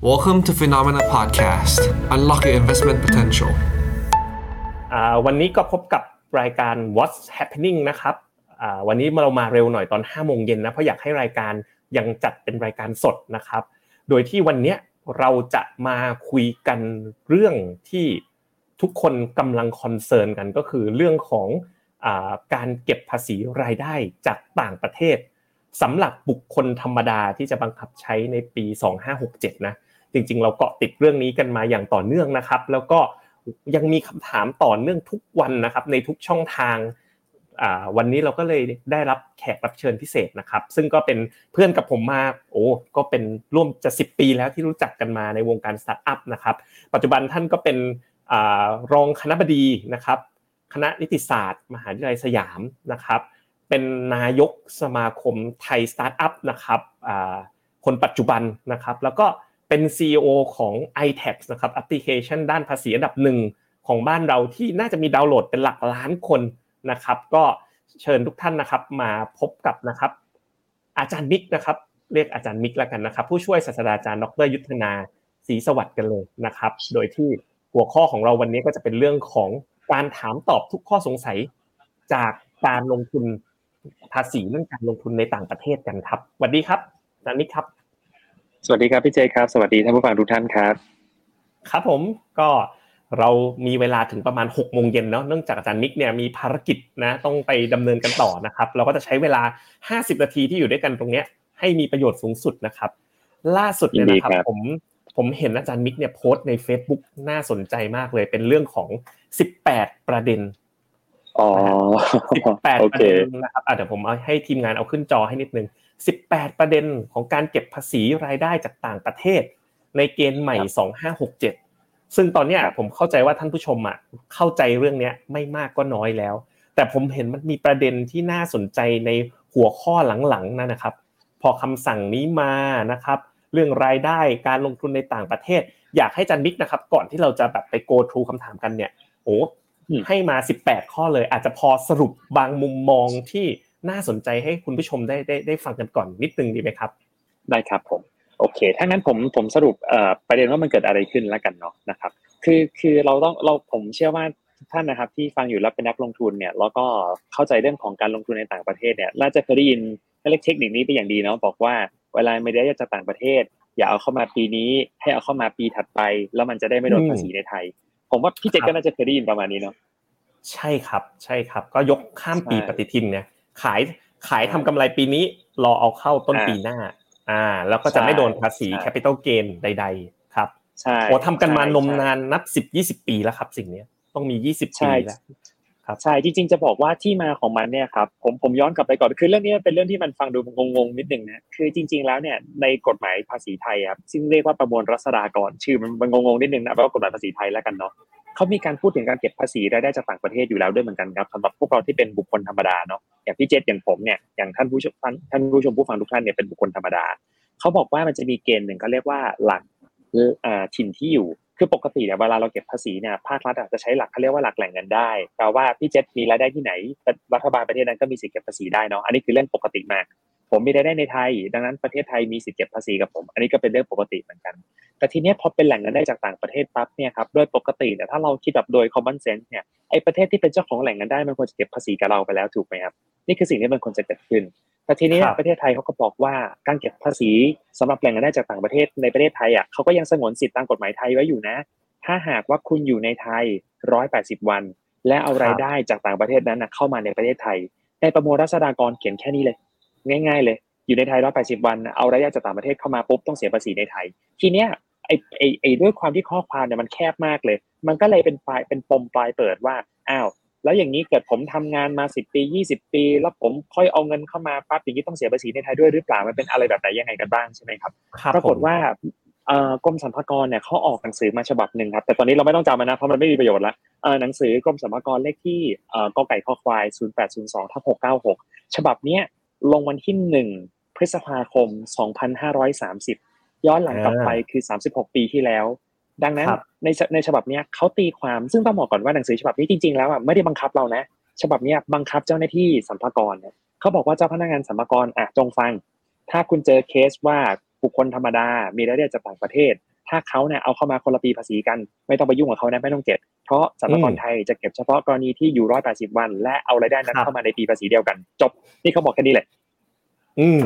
Welcome to Phenomena Podcast. Unlock your investment potential. วันนี้ก็พบกับรายการ What's Happening นะครับวันนี้เรามาเร็วหน่อยตอน5โมงเย็นนะ เพราะอยากให้รายการยังจัดเป็นรายการสดนะครับ โดยที่วันนี้เราจะมาคุยกันเรื่องที่ทุกคนกำลังคอนเซิร์นกันก็คือเรื่องของการเก็บภาษีรายได้จากต่างประเทศสำหรับบุคคลธรรมดาที่จะบังคับใช้ในปี 2567 นะ จริง ๆ เราเกาะติดเรื่องนี้กันมาอย่างต่อเนื่องนะครับ แล้วก็ยังมีคำถามต่อเนื่องทุกวันนะครับ ในทุกช่องทางวันนี้เราก็เลยได้รับแขกรับเชิญพิเศษนะครับ ซึ่งก็เป็นเพื่อนกับผมมาโอ้ก็เป็นร่วมจะ10 ปีแล้วที่รู้จักกันมาในวงการสตาร์ทอัพนะครับ ปัจจุบันท่านก็เป็นรองคณบดีนะครับ คณะนิติศาสตร์ มหาวิทยาลัยสยามนะครับ เป็นนายกสมาคมไทยสตาร์ทอัพนะครับคนปัจจุบันนะครับ แล้วก็ เป็น CEO ของ iTax นะครับแอปพลิเคชันด้านภาษีอันดับหนึ่งของบ้านเราที่น่าจะมีดาวน์โหลดเป็นหลักล้านคนนะครับ ก็เชิญทุกท่านนะครับมาพบกับนะครับ อาจารย์มิกนะครับ เรียกอาจารย์มิกแล้วกันนะครับ ผู้ช่วยศาสตราจารย์ดรยุทธนาศรีสวัสดิ์กันเลยนะครับ โดยที่หัวข้อของเราวันนี้ก็จะเป็นเรื่องของการถามตอบทุกข้อสงสัยจากการลงทุนภาษีเรื่องการลงทุนในต่างประเทศกันครับสวัสดีครับอาจารย์มิกครับ สวัสดีครับพี่เจครับ สวัสดีท่านผู้ฟังทุกท่านครับ ครับผมก็เรามีเวลาถึงประมาณ6กโมงเย็นเนาะเนื่องจากอาจารย์มิกเนี่ยมีภารกิจนะต้องไปดำเนินกันต่อนะครับ เราก็จะใช้เวลา 50 นาทีที่อยู่ด้วยกันตรงเนี้ยให้มีประโยชน์สูงสุดนะครับ ล่าสุดเนี่ยนะครับยินดีครับผมผมเห็นอาจารย์มิกเนี่ยโพสต์ใน Facebook น่าสนใจมากเลย เป็นเรื่องของ 18 ประเด็นอ๋อ18โอประเคเด็นนะครับอะเดี๋ยวผมเอาให้ทีมงานเอาขึ้นจอให้นิดนึง 18 ประเด็นของการเก็บภาษีรายได้จากต่างประเทศ ในเกณฑ์ใหม่ 2567 ซึ่งตอนเนี้ยผมเข้าใจว่าท่านผู้ชมอะเข้าใจเรื่องเนี้ยไม่มากก็น้อยแล้ว แต่ผมเห็นมันมีประเด็นที่น่าสนใจในหัวข้อหลังๆนั่นนะครับ พอคำสั่งนี้มานะครับ เรื่องรายได้การลงทุนในต่างประเทศ อยากให้จันบิ๊กนะครับ ก่อนที่เราจะแบบไป go through คำถามกันเนี่ยโอ้อืมให้มา 18 ข้อเลย อาจจะพอสรุปบางมุมมองที่ น่าสนใจให้คุณผู้ชมได้ได้ได้ฟังกันก่อนนิดนึงดีไหมครับ ได้ครับผมโอเค ถ้างั้นผมผมสรุปเอ่อประเด็นว่ามันเกิดอะไรขึ้นแล้วกันเนาะนะครับ คือคือเราต้องเราผมเชื่อว่าทุกท่านนะครับที่ฟังอยู่แล้วเป็นนักลงทุนเนี่ยแล้วก็เข้าใจเรื่องของการลงทุนในต่างประเทศเนี่ยน่าจะเคยได้ยินเรียกเทคนิคนี้เป็นอย่างดีเนาะบอกว่าเวลาไม่ได้จากต่างประเทศ อย่าเอาเข้ามาปีนี้ให้เอาเข้ามาปีถัดไป แล้วมันจะได้ไม่โดนภาษีในไทย ผมว่าพี่เจครับก็น่าจะเคยได้ยินประมาณนี้เนาะใช่ครับใช่ครับ ก็ยกข้ามปีใช่ปฏิทินเนี่ย ขายขายทำกำไรปีนี้ รอเอาเข้าต้นอ่าปีหน้า อ่า แล้วก็จะไม่โดนภาษีใช่แคปิตอลเกนใด ๆ ครับใช่โอ้ทำกันมาใช่นมใช่นานนับสิบยี่สิบปีแล้วครับ สิ่งเนี้ยต้องมียี่สิบใช่ปีแล้ว ใช่จริง ๆ จะบอกว่าที่มาของมันเนี่ยครับผมผมย้อนกลับไปก่อนคือเรื่องนี้เป็นเรื่องที่มันฟังดูงงๆนิดนึงนะคือจริง ๆแล้วเนี่ยในกฎหมายภาษีไทยครับซึ่งเรียกว่าประมวลรัษฎากรชื่อมันมันงงๆนิดนึงนะแปลว่ากฎหมายภาษีไทยแล้วกันเนาะเขามีการพูดถึงการเก็บภาษีรายได้จากต่างประเทศอยู่แล้วด้วยเหมือนกันครับสำหรับพวกเราที่เป็นบุคคลธรรมดาเนาะอย่างพี่เจษอย่างผมเนี่ยอย่างท่านผู้ชมท่านท่านผู้ชมผู้ฟังทุกท่านเนี่ยเป็นบุคคลธรรมดาเขาบอกว่ามันจะมีเกณฑ์หนึ่งเขาเรียกว่าหลักเอ่อถิ่นที่อยู่ คือปกติเนี่ยเวลาเราเก็บภาษีเนี่ยภาครัฐอาจจะใช้หลักเขาเรียกว่าหลักแหล่งเงินได้แปลว่าพี่เจษมีรายได้ที่ไหนรัฐบาลประเทศนั้นก็มีสิทธิ์เก็บภาษีได้เนาะอันนี้คือเรื่องปกติมาก ผมมีรายได้ในไทย ดังนั้นประเทศไทยมีสิทธิ์เก็บภาษีกับผม อันนี้ก็เป็นเรื่องปกติเหมือนกัน แต่ทีเนี้ยพอเป็นแหล่งเงินได้จากต่างประเทศปั๊บเนี่ยครับโดยปกติเนี่ยถ้าเราคิดแบบโดย common sense เนี่ยไอ้ประเทศที่เป็นเจ้าของแหล่งเงินได้มันควรจะเก็บภาษีกับเราไปแล้วถูกไหมครับนี่คือสิ่งที่มันควรจะเกิดขึ้น แต่ทีนี้ครับประเทศไทยเขาก็บอกว่าการเก็บภาษีสำหรับแหล่งเงินได้จากต่างประเทศในประเทศไทยอะเขาก็ยังสงวนสิทธิตามกฎหมายไทยไว้อยู่นะ ถ้าหากว่าคุณอยู่ในไทย180วัน และเอารายได้จากต่างประเทศนั้นนะเข้ามาในประเทศไทย ในประมวลรัษฎากรเขียนแค่นี้เลย ง่าย ๆ เลย อยู่ในไทย180วันเอารายได้จากต่างประเทศเข้ามาปุ๊บต้องเสียภาษีในไทย ทีเนี้ยไอ้ไอ้ไอ้ด้วยความที่ข้อความเนี่ยมันแคบมากเลย มันก็เลยเป็นปลายเป็นปมปลายเปิดว่าอ้าว แล้วอย่างนี้เกิดผมทำงานมา10ปี20ปี แล้วผมค่อยเอาเงินเข้ามาปั๊บอย่างนี้ต้องเสียภาษีในไทยด้วยหรือเปล่ามันเป็นอะไรแบบไหนยังไงกันบ้างใช่ไหมครับครับปรากฏผมว่าเอ่อกรมสรรพากรเนี่ยเขาออกหนังสือมาฉบับหนึ่งครับแต่ตอนนี้เราไม่ต้องจำมันนะเพราะมันไม่มีประโยชน์ละเอ่อหนังสือกรมสรรพากรเลขที่เอ่อกอไก่ข้อควาย 0802ทับ696 ฉบับเนี้ยลงวันที่หนึ่งพฤษภาคม 2530 ย้อนหลังกลับไปคือ 36 ปีที่แล้ว ดังนั้นครับในฉในฉบับเนี้ยเขาตีความซึ่งต้องบอกก่อนว่าหนังสือฉบับนี้จริงๆแล้วอะไม่ได้บังคับเรานะ ฉบับเนี้ยบังคับเจ้าหน้าที่สรรพากรเนี่ยเขาบอกว่าเจ้าพนักงานสรรพากรอะจงฟัง ถ้าคุณเจอเคสว่าบุคคลธรรมดา มีรายได้จากต่างประเทศ ถ้าเขาเนี่ยเอาเข้ามาคนละปีภาษีกัน ไม่ต้องไปยุ่งกับเขานะไม่ต้องเก็บ เพราะสรรพากรไทยจะเก็บเฉพาะกรณีที่อยู่ร้อยแปดสิบวัน และเอารายได้นั้นเข้ามาในปีภาษีเดียวกัน จบนี่เขาบอกแค่นี้เลยอืม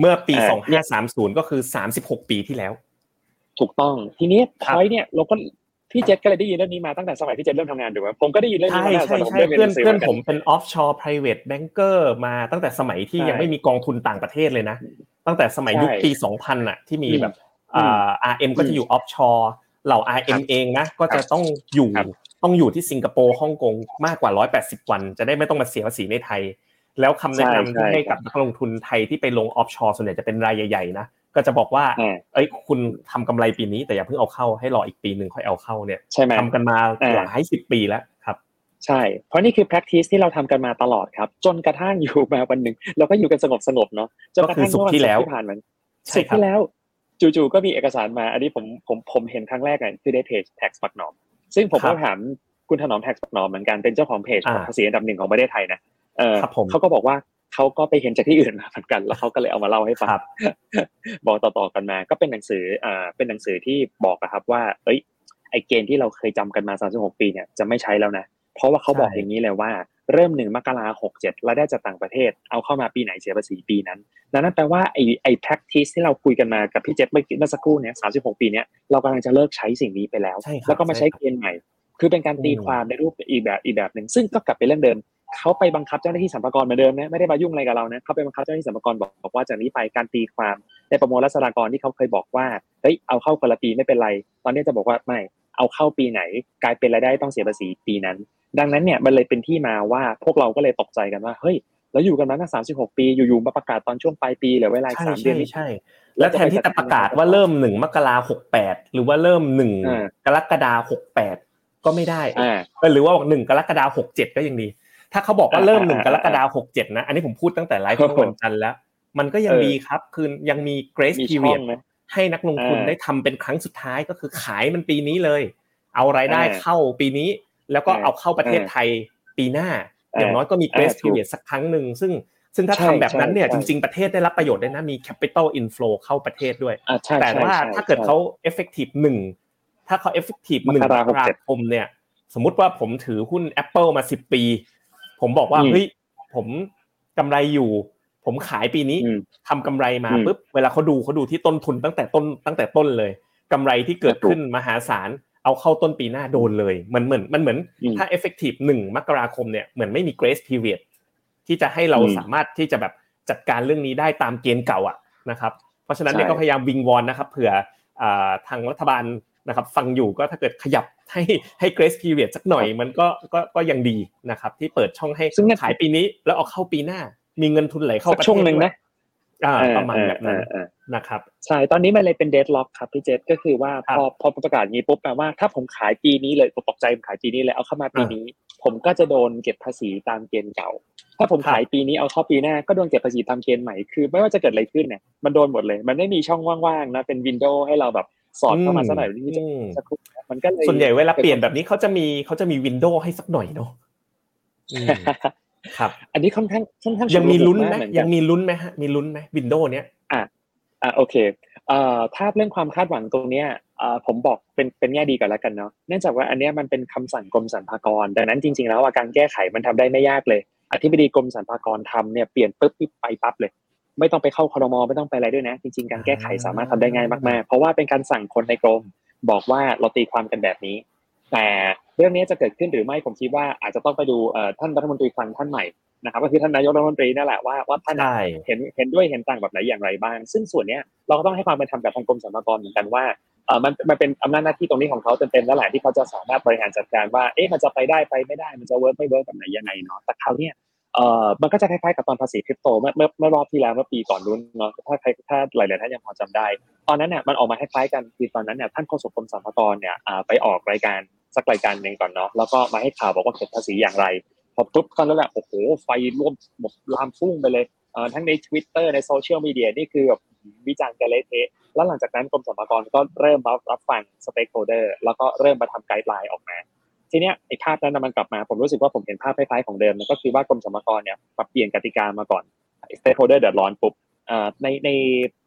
เมื่อปีเออสองห้าสามศูนย์ก็คือสามสิบหกปีที่แล้ว ถูกต้อง ทีนี้คพรับอยเนี่ยเราก็พี่เจษก็เลยได้ยินเรื่องนี้มาตั้งแต่สมัยที่เจษเริ่มทำงานถูกไหมผมก็ได้ยินเรื่องนี้ใช่มาตั้งแต่ใช่สมัยผมใช่เริ่มเรียนเพื่อนหนังสือเพื่อนเหมือนกันผมเป็น offshore private banker มาตั้งแต่สมัยที่ใช่ยังไม่มีกองทุนต่างประเทศเลยนะ ตั้งแต่สมัยใช่ยุคปี 2000น่ะที่มีอืมแบบอ่า RM ก็จะอยู่ offshore เหล่า RM เองนะก็จะต้องอยู่ครับต้องอยู่ที่สิงคโปร์ฮ่องกงมากกว่า 180 วัน จะได้ไม่ต้องมาเสียภาษีในไทย แล้วคำแนะนำใช่ที่ให้ใช่กับนักลงทุนไทยที่ไปลง offshore ส่วนใหญ่จะเป็นรายใหญ่ๆนะ ก็จะบอกว่าอ่าเอ้ยคุณทำกำไรปีนี้แต่อย่าเพิ่งเอาเข้าให้รออีกปีหนึ่งค่อยเอาเข้าเนี่ยใช่ไหมทำกันมาอ่าหลายสิบปีแล้วครับ ใช่ เพราะนี่คือ practice ที่เราทำกันมาตลอดครับ จนกระทั่งอยู่มาวันหนึ่งเราก็อยู่กันสงบสงบๆเนาะจนกระทั่งก็คือศุกร์ที่แล้วเมื่อวันศุกร์ที่ผ่านมาใช่สุดครับที่แล้ว จู่ๆก็มีเอกสารมา อันนี้ผมผมผมเห็นครั้งแรกเนี่ยคือในเพจ tax ปักหนอม ซึ่งผมก็ถามคุณถนอม tax ปักหนอมเหมือนกันเป็นเจ้าของเพจของภาษีอันดับหนึ่งของประเทศไทยนะเออครับผมเขาก็บอกว่า เขาก็ไปเห็นจากที่อื่นมาเหมือนกัน แล้วเขาก็เลยเอามาเล่าให้ฟังครับบอกต่อๆกันมา ก็เป็นหนังสืออ่าเป็นหนังสือที่บอกนะครับว่า เอ้ย ไอเกณฑ์ที่เราเคยจำกันมา 36 ปีเนี่ยจะไม่ใช้แล้วนะ เพราะว่าเขาบอกใช่อย่างนี้เลยว่า เริ่มหนึ่งมกราหกเจ็ดรายได้จากต่างประเทศ เอาเข้ามาปีไหนเสียภาษีปีนั้นดังนั้นแปลว่าไอไอ practice ที่เราคุยกันมากับพี่เจษเมื่อกี้เมื่อสักครู่เนี่ย36ปีเนี้ยเรากำลังจะเลิกใช้สิ่งนี้ไปแล้วใช่ครับแล้วก็มาใช้ใช่ครับเกณฑ์ใหม่ คือเป็นการตีอืมความในรูปอีกแบบอีกแบบหนึ่งซึ่งก็กลับไปเรื่องเดิม เขาไปบังคับเจ้าหน้าที่สรรพากรเหมือนเดิมนะไม่ได้มายุ่งอะไรกับเรานะเขาไปบังคับเจ้าหน้าที่สรรพากรบอกบอกว่าจากนี้ไปการตีความในประมวลรัษฎากรที่เขาเคยบอกว่าเฮ้ยเอาเข้าคนละปีไม่เป็นไร ตอนนี้จะบอกว่าไม่เอาเข้าปีไหน กลายเป็นรายได้ต้องเสียภาษีปีนั้น ดังนั้นเนี่ยมันเลยเป็นที่มาว่าพวกเราก็เลยตกใจกันว่าเฮ้ยแล้วอยู่กันมาตั้งสามสิบหกปีอยู่ๆมาประกาศตอนช่วงปลายปีเหลือเวลาอีกใช่สามเดือใช่นนิดใช่แล้วแทนที่จะประกาศว่าเริ่มหนึ่งมกราหกแปดหรือว่าเริ่มหนึ่งอ่ากรกฎาหกแปดก็ไม่ได้อ่าเออหรือว่าบอกหนึ่งกรกฎาหกเจ็ดก็ยังดี ถ้าเขาบอกว่าเริ่มหนึ่งกอ่ารกฎาหกเจ็ดนะ อันนี้ผมพูดตั้งแต่ไลฟ์โอ้เมื่โหอวันจันทร์แล้ว มันก็ยังเออดีครับ คือยังมี grace มีช่อ period งนะให้นักลงทุนอ่าได้ทำเป็นครั้งสุดท้ายก็คือขายมันปีนี้เลย เอารายได้อ่าเข้าปีนี้ แล้วก็อ่าเอาเข้าประเทศอ่าไทยปีหน้าอ่าอย่างน้อยก็มี grace อ่าถูก period สักครั้งหนึ่งซึ่งซึ่งถ้าใช่ทำแบบนั้นเนี่ยใช่จใช่ริง ๆ ประเทศได้รับประโยชน์ด้วยนะมี capital inflow เข้าประเทศด้วยอ่าใช่แต่ใช่ว่าใช่ถ้าเกิดใช่เขา effective หนึ่งถ้าเขา effective หนึ่งมมกรากราหกเจ็ดคมเนี่ยสมมุติว่าผมถือหุ้น Apple มาสิบปี ผมบอกว่าอืมเฮ้ยผมกำไรอยู่ ผมขายปีนี้อืมทำกำไรมาอืมปุ๊บเวลาเขาดูเขาดูที่ต้นทุนตั้งแต่ต้นตั้งแต่ต้นเลยกำไรที่เกิดขึ้นมหาศาลเอาเข้าต้นปีหน้าโดนเลยมันเหมือนมันเหมือนอืมถ้า effective หนึ่งมกราคมเนี่ยเหมือนไม่มี grace period ที่จะให้เราอืมสามารถที่จะแบบจัดการเรื่องนี้ได้ตามเกณฑ์เก่าอะนะครับ เพราะฉะนั้นเนี่ยใช่ก็พยายามวิงวอนนะครับเผื่ออ่าทางรัฐบาล นะครับฟังอยู่ก็ถ้าเกิดขยับให้ให้ grace period สักหน่อยมันก็ก็ก็ยังดีนะครับที่เปิดช่องให้ซึ่งเนี่ยขายปีนี้ แล้วเอาเข้าปีหน้า มีเงินทุนไหลเข้าสักประเทศช่วงหนึ่งนะด้วยอ่าเออประมาณแบบนั้นเออเออนะครับใช่ตอนนี้มันเลยเป็นเดดล็อกครับพี่เจษก็คือว่าครัพบอพอประกาศงี้ปุ๊บแปลว่าถ้าผมขายปีนี้เลยผมตกใจผมขายปีนี้เลยเอาเข้ามาปีนี้ ผมก็จะโดนเก็บภาษีตามเกณฑ์เก่า ถ้าผมขายปีนี้เอาเข้าปีหน้าก็โดนเก็บภาษีตามเกณฑ์ใหม่คือ ไม่ว่าจะเกิดอะไรขึ้นเนี่ยมันโดนหมดเลย มันไม่มีช่องว่างๆนะเป็นวินโดว์ให้เราแบบ สอดเข้ามาสักหน่อยที่จะอืมสักครู่นะมันก็เลยส่วนใหญ่เวลาเปลี่ยนแบบนี้เขาจะมีเขาจะมีวินโดว์ให้สักหน่อยเนาะอืมครับ อันนี้ค่อนข้างค่อนข้างยังมีลุ้นไหมฉุกละอุกาเอนกันยังมีลุ้นไหมฮะมีลุ้นไหมวินโดว์เนี้ยอ่าโอเคเอ่อถ้าเรื่องความคาดหวังตรงเนี้ยเอ่อผมบอกเป็นเป็นแง่ดีก่อนแล้วกันเนาะเนื่องจากว่าอันเนี้ยมันเป็นคำสั่งกรมสรรพากรดังนั้นจริง ๆ แล้วอะการแก้ไขมันทำได้ไม่ยากเลยอธิบดีกรมสรรพากรทำเนี่ยเปลี่ยนปุ๊บนี่ไปปั๊บเลย ไม่ต้องไปเข้าครมไม่ต้องไปอะไรด้วยนะ จริงๆ การแก้ไขสามารถทำได้ง่ายมากๆ เพราะว่าเป็นการสั่งคนในกรม บอกว่าเราตีความกันแบบนี้ แต่เรื่องนี้จะเกิดขึ้นหรือไม่ผมคิดว่าอาจจะต้องไปดูเอ่อท่านรัฐมนตรีคลังท่านใหม่นะครับก็คือท่านนายกรัฐมนตรีนั่นแหละว่าว่าท่านใช่เห็นเห็นด้วยเห็นต่างแบบไหนอย่างไรบ้าง ซึ่งส่วนเนี้ยเราก็ต้องให้ความเป็นธรรมกับทางกรมสรรพากรเหมือนกันว่าเออมันมันเป็นอำนาจหน้าที่ตรงนี้ของเขาเต็มๆแล้วแหละที่เขาจะสามารถบริหารจัดการว่าเอ๊ะมันจะไปได้ไปไม่ได้มันจะ work ไม่ work แบบไหนยังไงเนาะแต่คราวเนี้ย เออมันก็จะคล้ายๆกับตอนภาษีคริปโตเมื่อเมื่อเมื่อรอบที่แล้วเมื่อปีก่อนนู้นเนาะถ้าใครถ้าหลายๆท่านยังพอจำได้ ตอนนั้นเนี่ยมันออกมาคล้ายๆกันคือตอนนั้นเนี่ยท่านโฆษกกรมสรรพากรเนี่ยไปออกรายการสักรายการหนึ่งก่อนเนาะแล้วก็มาให้ข่าวบอกว่าเก็บภาษีอย่างไรพอปุ๊บตอนนั้นแหละโอ้โหไฟลุกแบบลามพุ่งไปเลยเอ่อทั้งใน Twitter ในโซเชียลมีเดียนี่คือแบบวิจารณ์กันเละเทะแล้วหลังจากนั้นกรมสรรพากรก็เริ่มรับรับฟัง stakeholder แล้วก็เริ่มมาทำ guideline ออกมา ทีเนี้ยไอ้ภาพนั้นนะมันกลับมาผมรู้สึกว่าผมเห็นภาพคล้ายๆของเดิมก็คือว่ากรมสรรพากรเนี่ยปรับเปลี่ยนกติกามาก่อน stakeholder เดือดร้อนปุ๊บในใน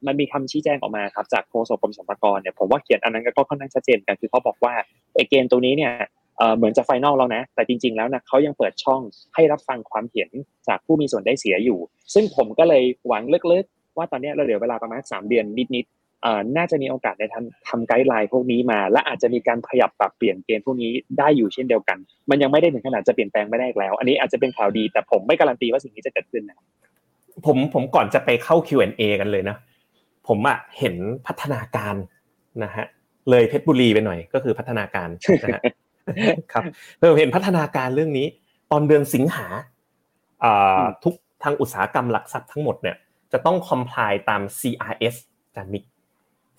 มันมีคำชี้แจงออกมาครับจากโฆษกกรมสรรพากรเนี่ยผมว่าเขียนอันนั้นก็ค่อนข้างชัดเจนกันคือเขาบอกว่าไอ้เกณฑ์ตัวนี้เนี่ยเหมือนจะ final แล้วนะ แต่จริง ๆ แล้วนะเขายังเปิดช่องให้รับฟังความเห็นจากผู้มีส่วนได้เสียอยู่ ซึ่งผมก็เลยหวังลึกๆ ว่าตอนนี้เราเหลือเวลาประมาณสามเดือนนิดๆ น่าจะมีโอกาสในทำทำ guideline พวกนี้มา และอาจจะมีการขยับปรับเปลี่ยนเกณฑ์พวกนี้ได้อยู่เช่นเดียวกัน มันยังไม่ได้ถึงขนาดจะเปลี่ยนแปลงไม่ได้แล้ว อันนี้อาจจะเป็นข่าวดีแต่ผมไม่การันตีว่าสิ่งนี้จะเกิดขึ้นนะผมผมก่อนจะไปเข้า Q&A กันเลยนะผมอะเห็นพัฒนาการนะฮะเลยเพชรบุรีไปหน่อยก็คือพัฒนาการนะฮะครับเราเห็นพัฒนาการเรื่องนี้ ตอนเดือนสิงหาทุกทางอุตสาหกรรมหลักทรัพย์ทั้งหมดเนี่ยจะต้องคอมพลายตาม CRS จานิก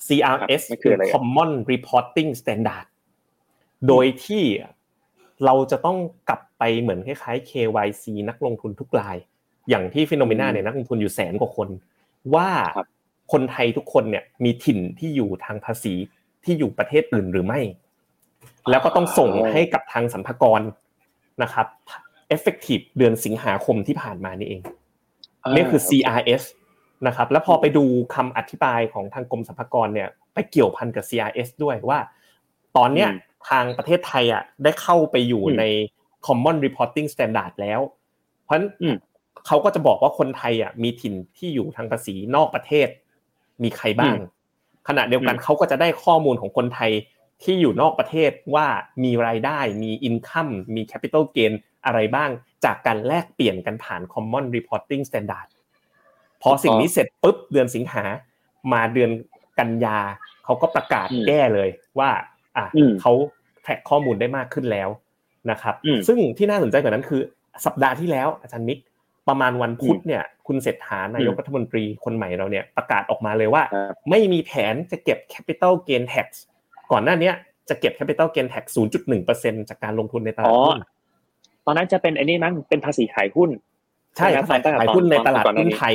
CRS คือ Common Reporting Standard โดยที่เราจะต้องกลับไปเหมือนคล้ายๆ KYC นักลงทุนทุกราย อย่างที่ฟิโนเมนาเนี่ยนักลงทุนอยู่แสนกว่าคน ว่าคนไทยทุกคนเนี่ยมีถิ่นที่อยู่ทางภาษีที่อยู่ประเทศอื่นหรือไม่ แล้วก็ต้องส่งให้กับทางสัมภากรนะครับ effective เดือนสิงหาคมที่ผ่านมานี่เองนี่คือ CRS นะครับแล้วพอไปดูคำอธิบายของทางกรมสรรพากรเนี่ยไปเกี่ยวพันกับ CRS ด้วยว่า ตอนเนี้ยทางประเทศไทยอะได้เข้าไปอยู่ใน Common Reporting Standard แล้ว เพราะฉะนั้นเขาก็จะบอกว่าคนไทยอะมีถิ่นที่อยู่ทางภาษีนอกประเทศ มีใครบ้าง ขณะเดียวกันเขาก็จะได้ข้อมูลของคนไทยที่อยู่นอกประเทศว่ามีรายได้มีอินคัมมี capital gain อะไรบ้างจากการแลกเปลี่ยนกันผ่าน Common Reporting Standard พอสิ่งนี้เสร็จปุ๊บเดือนสิงหามาเดือนกันยาเขาก็ประกาศแก้เลยว่า อะเขา track ข้อมูลได้มากขึ้นแล้วนะครับ ซึ่งที่น่าสนใจกว่านั้นคือ สัปดาห์ที่แล้วอาจารย์มิกประมาณวันพุธเนี่ย คุณเศรษฐานายกรัฐมนตรีคนใหม่เราเนี่ยประกาศออกมาเลยว่า ไม่มีแผนจะเก็บ capital gain tax ก่อนหน้านี้จะเก็บ capital gain tax 0.1%จากการลงทุนในตลาดหุ้นตอนนั้นจะเป็นอันนี้มั้งเป็นภาษีขายหุ้น ใช่ขายหุ้นในตลาดหุ้นไทย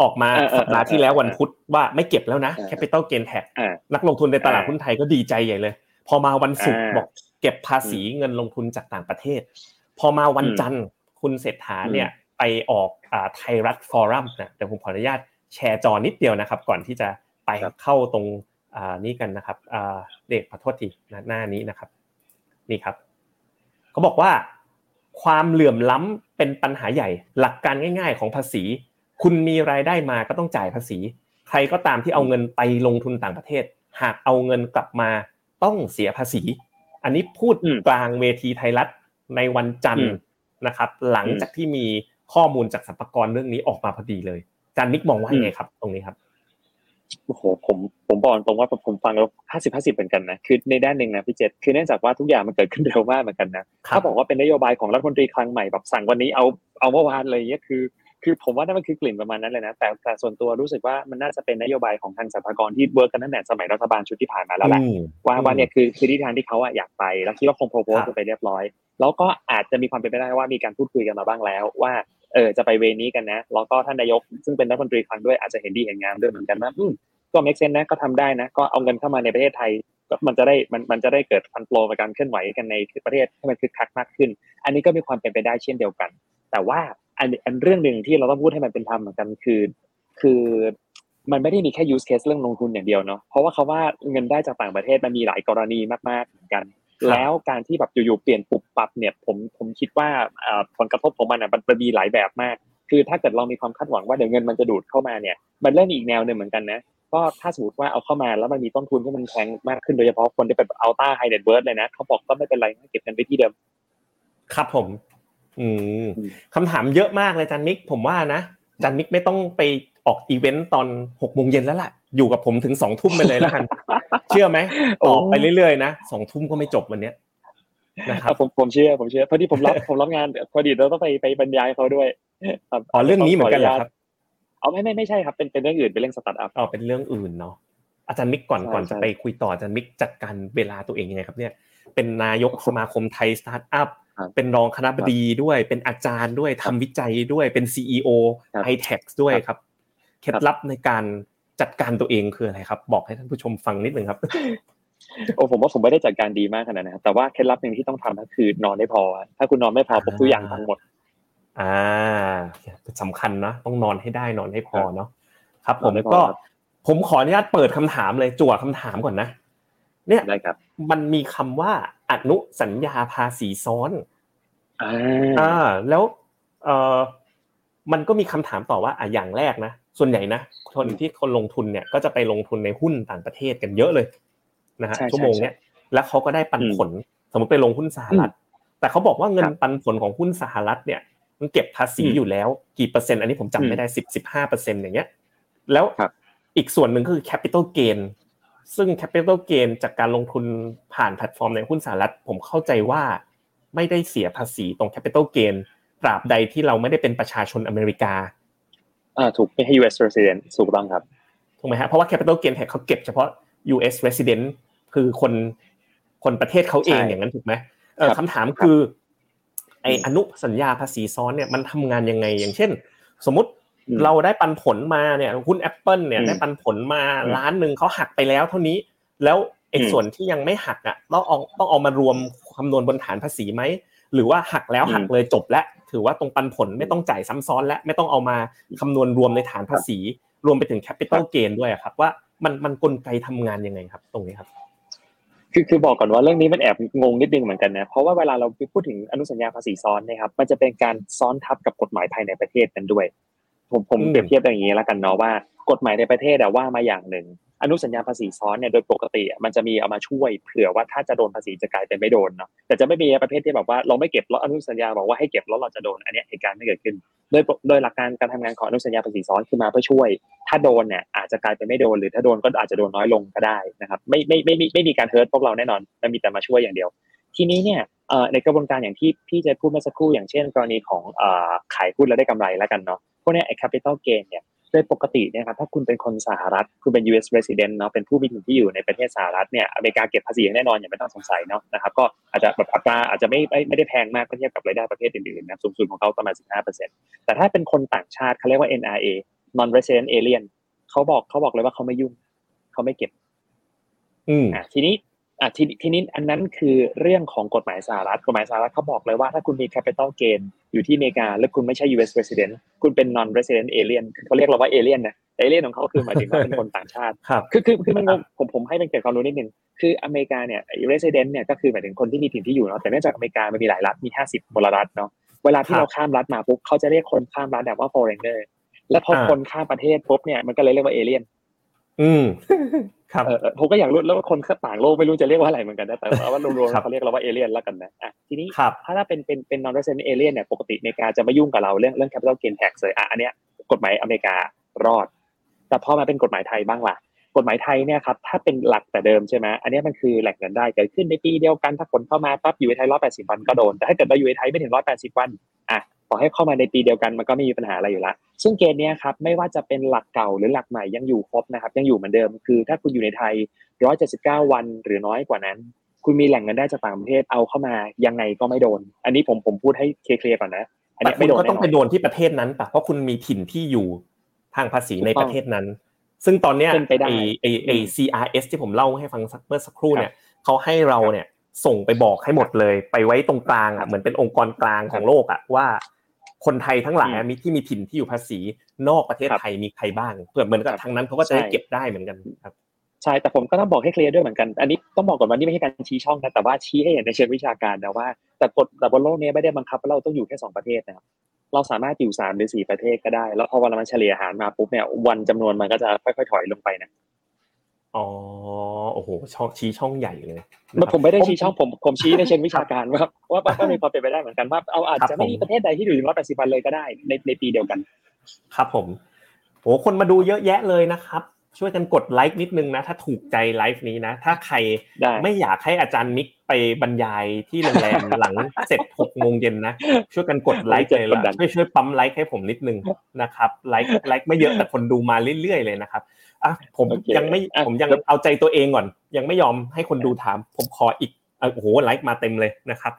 ออกมาสัปดาห์ที่แล้ววันพุธว่าไม่เก็บแล้วนะ capital gain tax นักลงทุนในตลาดหุ้นไทยก็ดีใจใหญ่เลย พอมาวันศุกร์บอกเก็บภาษีเงินลงทุนจากต่างประเทศ พอมาวันจันทร์คุณเศรษฐาเนี่ยไปออกไทยรัฐฟอรัมนะเดี๋ยวผมขออนุญาตแชร์จอนิดเดียวนะครับ ก่อนที่จะไปเข้าตรงนี้กันนะครับเด็กขอโทษทีหน้านี้นะครับ นี่ครับเขาบอกว่า ความเหลื่อมล้ำเป็นปัญหาใหญ่ หลักการง่าย ๆ ของภาษี คุณมีรายได้มาก็ต้องจ่ายภาษี ใครก็ตามที่เอาเงินไปลงทุนต่างประเทศ หากเอาเงินกลับมาต้องเสียภาษี อันนี้พูดกลางเวทีไทยรัฐในวันจันทร์นะครับ หลังจากที่มีข้อมูลจากสรรพากรเรื่องนี้ออกมาพอดีเลยจารย์มิกมองว่าไงครับ ตรงนี้ครับ โอ้โหผมผมบอกตรงว่าผมฟังแล้วห้าสิบห้าสิบเหมือนกันนะคือในด้านหนึ่งนะพี่เจษคือเนื่องจากว่าทุกอย่างมันเกิดขึ้นเร็วมากเหมือนกันนะถ้าบอกว่าเป็นนโยบายของรัฐมนตรีคลังใหม่แบบสั่งวันนี้เอาเอาเมื่อวานเลยเนี่ยคือ คือผมว่านั่นมันคือกลิ่นประมาณนั้นเลยนะแต่แต่ส่วนตัวรู้สึกว่ามันน่าจะเป็นนโยบายของทางสรรพากรที่ work กันตั้งแต่สมัยรัฐบาลชุดที่ผ่านมาแล้วแหละว่าว่าเนี่ยคือคือที่ทางที่เขาอะอยากไปแล้วคิดว่าคง propose ไปเรียบร้อย แล้วก็อาจจะมีความเป็นไปได้ว่ามีการพูดคุยกันมาบ้างแล้วว่า เออจะไปเวนี้กันนะแล้วก็ท่านนายกซึ่งเป็นรัฐมนตรีคลังด้วยอาจจะเห็นดีเห็นงามด้วยเหมือนกันว่าก็เม็กเซนนะก็ทำได้นะ ก็เอาเงินเข้ามาในประเทศไทยก็มันจะได้มันมันจะได้เกิดฟันโฟลในการเคลื่อนไหวกันในประเทศให้มันคึกคักมากขึ้น อันนี้ก็มีความเป็นไปได้เช่นเดียวกัน แต่ว่าอันอันเรื่องหนึ่งที่เราต้องพูดให้มันเป็นธรรมเหมือนกันคือ คือมันไม่ได้มีแค่ use case เรื่องลงทุนอย่างเดียวเนาะเพราะว่าเขาว่าเงินได้จากต่างประเทศมันมีหลายกรณีมากๆเหมือนกัน แล้วการที่แบบอยู่ๆเปลี่ยนปุบปับเนี่ยผมผมคิดว่าผลกระทบของมันอะมันมีหลายแบบมาก คือถ้าเกิดเรามีความคาดหวังว่าเดี๋ยวเงินมันจะดูดเข้ามาเนี่ย มันเริ่มอีกแนวหนึ่งเหมือนกันนะก็ถ้าสมมติว่าเอาเข้ามาแล้วมันมีต้นทุนที่มันแพงมากขึ้นโดยเฉพาะคนที่เป็น ultra high net worth เลยนะเขาบอกก็ไม่เป็นไรเก็บเงินไปที่เดิม ครับผม อืมคำถามเยอะมากเลยจารย์มิก ผมว่านะจารย์มิกไม่ต้องไป ออกอีเวนต์ตอนหกโมงเย็นแล้วล่ะ อยู่กับผมถึงสองทุ่มไปเลยแล้วกัน เชื่อไหมตอบไปเรื่อยๆนะสองทุ่มก็ไม่จบวันเนี้ยนะครับผมผมเชื่อผมเชื่อพอดีผมรับผมรับงานพอดีเราต้องไปไปบรรยายเขาด้วยอ๋อเรื่องนี้เหมือนกันเหรอครับเอาไม่ไม่ไม่ใช่ครับเป็นเป็นเรื่องอื่นเป็นเรื่องสตาร์ทอัพอ๋อเป็นเรื่องอื่นเนาะอาจารย์มิกก่อนก่อนจะไปคุยต่ออาจารย์มิกจัดการเวลาตัวเองยังไงครับเนี่ยเป็นนายกสมาคมไทยสตาร์ทอัพเป็นรองคณบดีด้วย เป็นอาจารย์ด้วยทำวิจัยด้วยเป็นซีอีโอไฮเทคด้วยครับ เคล็ดลับในการจัดการตัวเองคืออะไรครับ บอกให้ท่านผู้ชมฟังนิดนึงครับโอ้ผมว่าผมไม่ได้จัดการดีมากขนาดนั้นแต่ว่าเคล็ดลับหนึ่งที่ต้องทำก็คือนอนไม่พอ ถ้าคุณนอนไม่พอปุ๊บทุกอย่างทั้งหมด อ่าสำคัญนะต้องนอนให้ได้นอนให้พอเนาะคครับ ผมก็ผมขออนุญาตเปิดคำถามเลยจั่วคำถามก่อนนะ เนี่ยได้ครับ มันมีคำว่าอนุสัญญาภาษีซ้อนอ่าอ่าแล้วเอ่อมันก็มีคำถามต่อว่าอะอย่างแรกนะ ส่วนใหญ่นะคนที่คนลงทุนเนี่ยก็จะไปลงทุนในหุ้นต่างประเทศกันเยอะเลยนะฮะชั่วโมงเนี้ยแล้วเขาก็ได้ปันผล สมมติไปลงหุ้นสหรัฐ แต่เขาบอกว่าเงินปันผลของหุ้นสหรัฐเนี่ยมันเก็บภาษีอยู่แล้วกี่เปอร์เซ็นต์อันนี้ผมจำไม่ได้สิบสิบห้าเปอร์เซ็นต์อย่างเงี้ยแล้วอีกส่วนหนึ่งก็คือ capital gain ซึ่ง capital gain จากการลงทุนผ่านแพลตฟอร์มในหุ้นสหรัฐ ผมเข้าใจว่าไม่ได้เสียภาษีตรง capital gain ตราบใดที่เราไม่ได้เป็นประชาชนอเมริกา อ่าถูกไม่ให้ US resident ถูกต้องครับถูกไหมฮะเพราะว่า capital gain tax เขาเก็บเฉพาะ US resident คือคนคนประเทศเขาเองอย่างนั้นถูกไหมเออคำถามคือไอ้อนุสัญญาภาษีซ้อนเนี่ยมันทำงานยังไง อย่างเช่น สมมติเราได้ปันผลมาเนี่ยหุ้น Apple เนี่ยได้ปันผลมาล้านหนึ่งเขาหักไปแล้วเท่านี้ แล้วไอ้ส่วนที่ยังไม่หักอะต้องเอาต้องเอามารวมคำนวณบนฐานภาษีไหมหรือว่าหักแล้วหักเลยจบแล้ว ถือว่าตรงปันผลไม่ต้องจ่ายซ้ำซ้อนและไม่ต้องเอามาคำนวณรวมในฐานภาษี รวมไปถึงแคปิตอลเกนด้วยครับว่ามันมันกลไกทำงานยังไงครับ ตรงนี้ครับ คือคือบอกก่อนว่าเรื่องนี้มันแอบงงนิดนึงเหมือนกันนะเพราะว่าเวลาเราพูดถึงอนุสัญญาภาษีซ้อนนะครับ มันจะเป็นการซ้อนทับกับกฎหมายภายในประเทศกันด้วย ผมผมเปรียบเทียบอย่างนี้แล้วกันเนาะว่ากฎหมายในประเทศว่ามาอย่างหนึ่ง อนุสัญญาภาษีซ้อนเนี่ยโดยปกติมันจะมีเอามาช่วยเผื่อว่าถ้าจะโดนภาษีจะกลายเป็นไม่โดนเนาะแต่จะไม่มีประเภทที่แบบว่าเราไม่เก็บแล้วอนุสัญญาบอกว่าให้เก็บแล้วเราจะโดนอันนี้เหตุการณ์ไม่เกิดขึ้น โดยโดยหลักการการทำงานของอนุสัญญาภาษีซ้อนคือมาเพื่อช่วย ถ้าโดนเนี่ยอาจจะกลายเป็นไม่โดน หรือถ้าโดนก็อาจจะโดนน้อยลงก็ได้นะครับไม่ไม่ไม่ไม่ไม่มีการเฮิร์ตพวกเราแน่นอนมันมีแต่มาช่วยอย่างเดียว ทีนี้เนี่ยในกระบวนการอย่างที่พี่จะพูดเมื่อสักครู่อย่างเช่น กรณีของขายหุ้นแล้วได้กำไรแล้วกันเนาะพวกนี้ไอ้ capital gain เนี่ย โดยปกติเนี่ยครับถ้าคุณเป็นคนสหรัฐคุณเป็น US resident เนาะเป็นผู้มีถิ่นที่อยู่ในประเทศสหรัฐเนี่ยอเมริกาเก็บภาษีแน่นอนอย่างไม่ต้องสงสัยเนาะนะครับก็อาจจะแบบอัตราอาจจะไม่ไม่ได้แพงมากเทียบกับรายได้ประเทศอื่นๆนะสูงสุดของเขาประมาณ 15%แต่ถ้าเป็นคนต่างชาติเขาเรียกว่า NRA non resident alien เขาบอกเขาบอกเลยว่าเขาไม่ยุ่งเขาไม่เก็บอืมอ่าทีนี้ อะทีทีนี้อันนั้นคือเรื่องของกฎหมายสหรัฐกฎหมายสหรัฐเขาบอกเลยว่าถ้าคุณมี capital gain อยู่ที่อเมริกา และคุณไม่ใช่ US resident คุณเป็น non resident alien เขาเรียกเราว่า alien นะ alien ของเขาคือหมายถึงว่าเป็นคนต่างชาติคือคือคือมันผมผมให้เป็นเกิดความรู้นิดนึงคืออเมริกาเนี่ย resident เนี่ยก็คือหมายถึงคนที่มีถิ่นที่อยู่เนาะแต่เนื่องจากอเมริกามันมีหลายรัฐมี 50มลรัฐเนาะเวลาที่เราข้ามรัฐมาปุ๊บเขาจะเรียกคนข้ามรัฐแบบว่า foreigner แล้วพอคนข้ามประเทศปุ๊บเนี่ยมันก็เลยเรียกว่า alien อืม ครับผมก็อยากรู้แล้วว่าคนต่างโลกไม่รู้จะเรียกว่าอะไรเหมือนกันนะแต่ว่ารวมๆเขาเรียกเราว่าเอเลี่ยนแล้วกันนะอะทีนี้ถ้าถ้าเป็นเป็นเป็น non resident alien เนี่ยปกติอเมริกาจะไม่ยุ่งกับเราเรื่องเรื่อง capital gain tax เลยอะอันเนี้ยกฎหมายอเมริการอด แต่พอมาเป็นกฎหมายไทยบ้างล่ะกฎหมายไทยเนี่ยครับถ้าเป็นหลักแต่เดิมใช่ไหมอันนี้มันคือแหล่งเงินได้เกิดขึ้นในปีเดียวกันถ้าผลเข้ามาปั๊บอยู่ในไทยร้อยแปดสิบวันก็โดนแต่ถ้าเกิดเราอยู่ในไทยไม่ถึงร้อยแปดสิบวันอะ ขอให้เข้ามาในปีเดียวกันมันก็ไม่มีปัญหาอะไรอยู่แล้วซึ่งเกณฑ์นี้ครับไม่ว่าจะเป็นหลักเก่าหรือหลักใหม่ยังอยู่ครบนะครับ ยังอยู่เหมือนเดิม คือ ถ้าคุณอยู่ในไทย 179 วันหรือน้อยกว่านั้น คุณมีแหล่งเงินได้จากต่างประเทศเอาเข้ามายังไงก็ไม่โดน อันนี้ผมผมพูดให้เคลียร์ก่อนนะอันนี้ไม่โดนก็ต้องไปโดนที่ประเทศนั้นปะเพราะคุณมีถิ่นที่อยู่ทางภาษีในประเทศนั้น ซึ่งตอนเนี้ยไอไอไอ CRS ที่ผมเล่าให้ฟังเมื่อสักครู่เนี่ยเขาให้เราเนี่ยส่งไปบอกให้หมดเลย ไปไว้ตรงกลางอะเหมือนเป็นองค์กรกลางของโลกอะว่า คนไทยทั้งหลายมีที่มีถิ่นที่อยู่ภาษีนอกประเทศไทยมีใครบ้างเผื่อเหมือนกับทางนั้นเขาก็จะได้เก็บได้เหมือนกันครับใช่แต่ผมก็ต้องบอกให้เคลียร์ด้วยเหมือนกัน อันนี้ต้องบอกก่อนว่านี่ไม่ใช่การชี้ช่องนะแต่ว่าชี้ให้เห็นในเชิงวิชาการนะว่าแต่กฎแต่บนโลกนี้ไม่ได้บังคับว่าเราต้องอยู่แค่สองประเทศนะครับเราสามารถอยู่สามหรือสี่ประเทศก็ได้ แล้วพอวันมันเฉลี่ยหารมาปุ๊บเนี่ยวันจำนวนมันก็จะค่อยๆถอยลงไปนะ อ๋อโอ้โหช่องชี้ช่องใหญ่เลยผมไม่ได้ชี้ช่องผมผมชี้ในเชิงวิชาการว่าว่าก็มีความเป็นไปได้เหมือนกันว่าเอาอาจจะไม่มีประเทศใดที่อยู่ถึงร้อยแปดสิบวันเลยก็ได้ในในปีเดียวกัน ครับผมโอ้คนมาดูเยอะแยะเลยนะครับช่วยกันกดไลค์นิดนึงนะ ถ้าถูกใจไลฟ์นี้นะ ถ้าใครไม่อยากให้อาจารย์มิก ไปบรรยายที่โรงแรมหลังเสร็จหกโมงเย็นนะช่วยกันกดไลค์เลยละช่วยช่วยปั๊มไลค์ให้ผมนิดนึงนะครับไลค์ไลค์ไม่เยอะแต่คนดูมาเรื่อยๆเลยนะครับอะผมยังไม่ผมยังเอาใจตัวเองก่อน ยังไม่ยอมให้คนดูถาม ผมขออีกโอ้โหไลค์มาเต็มเลยนะครับ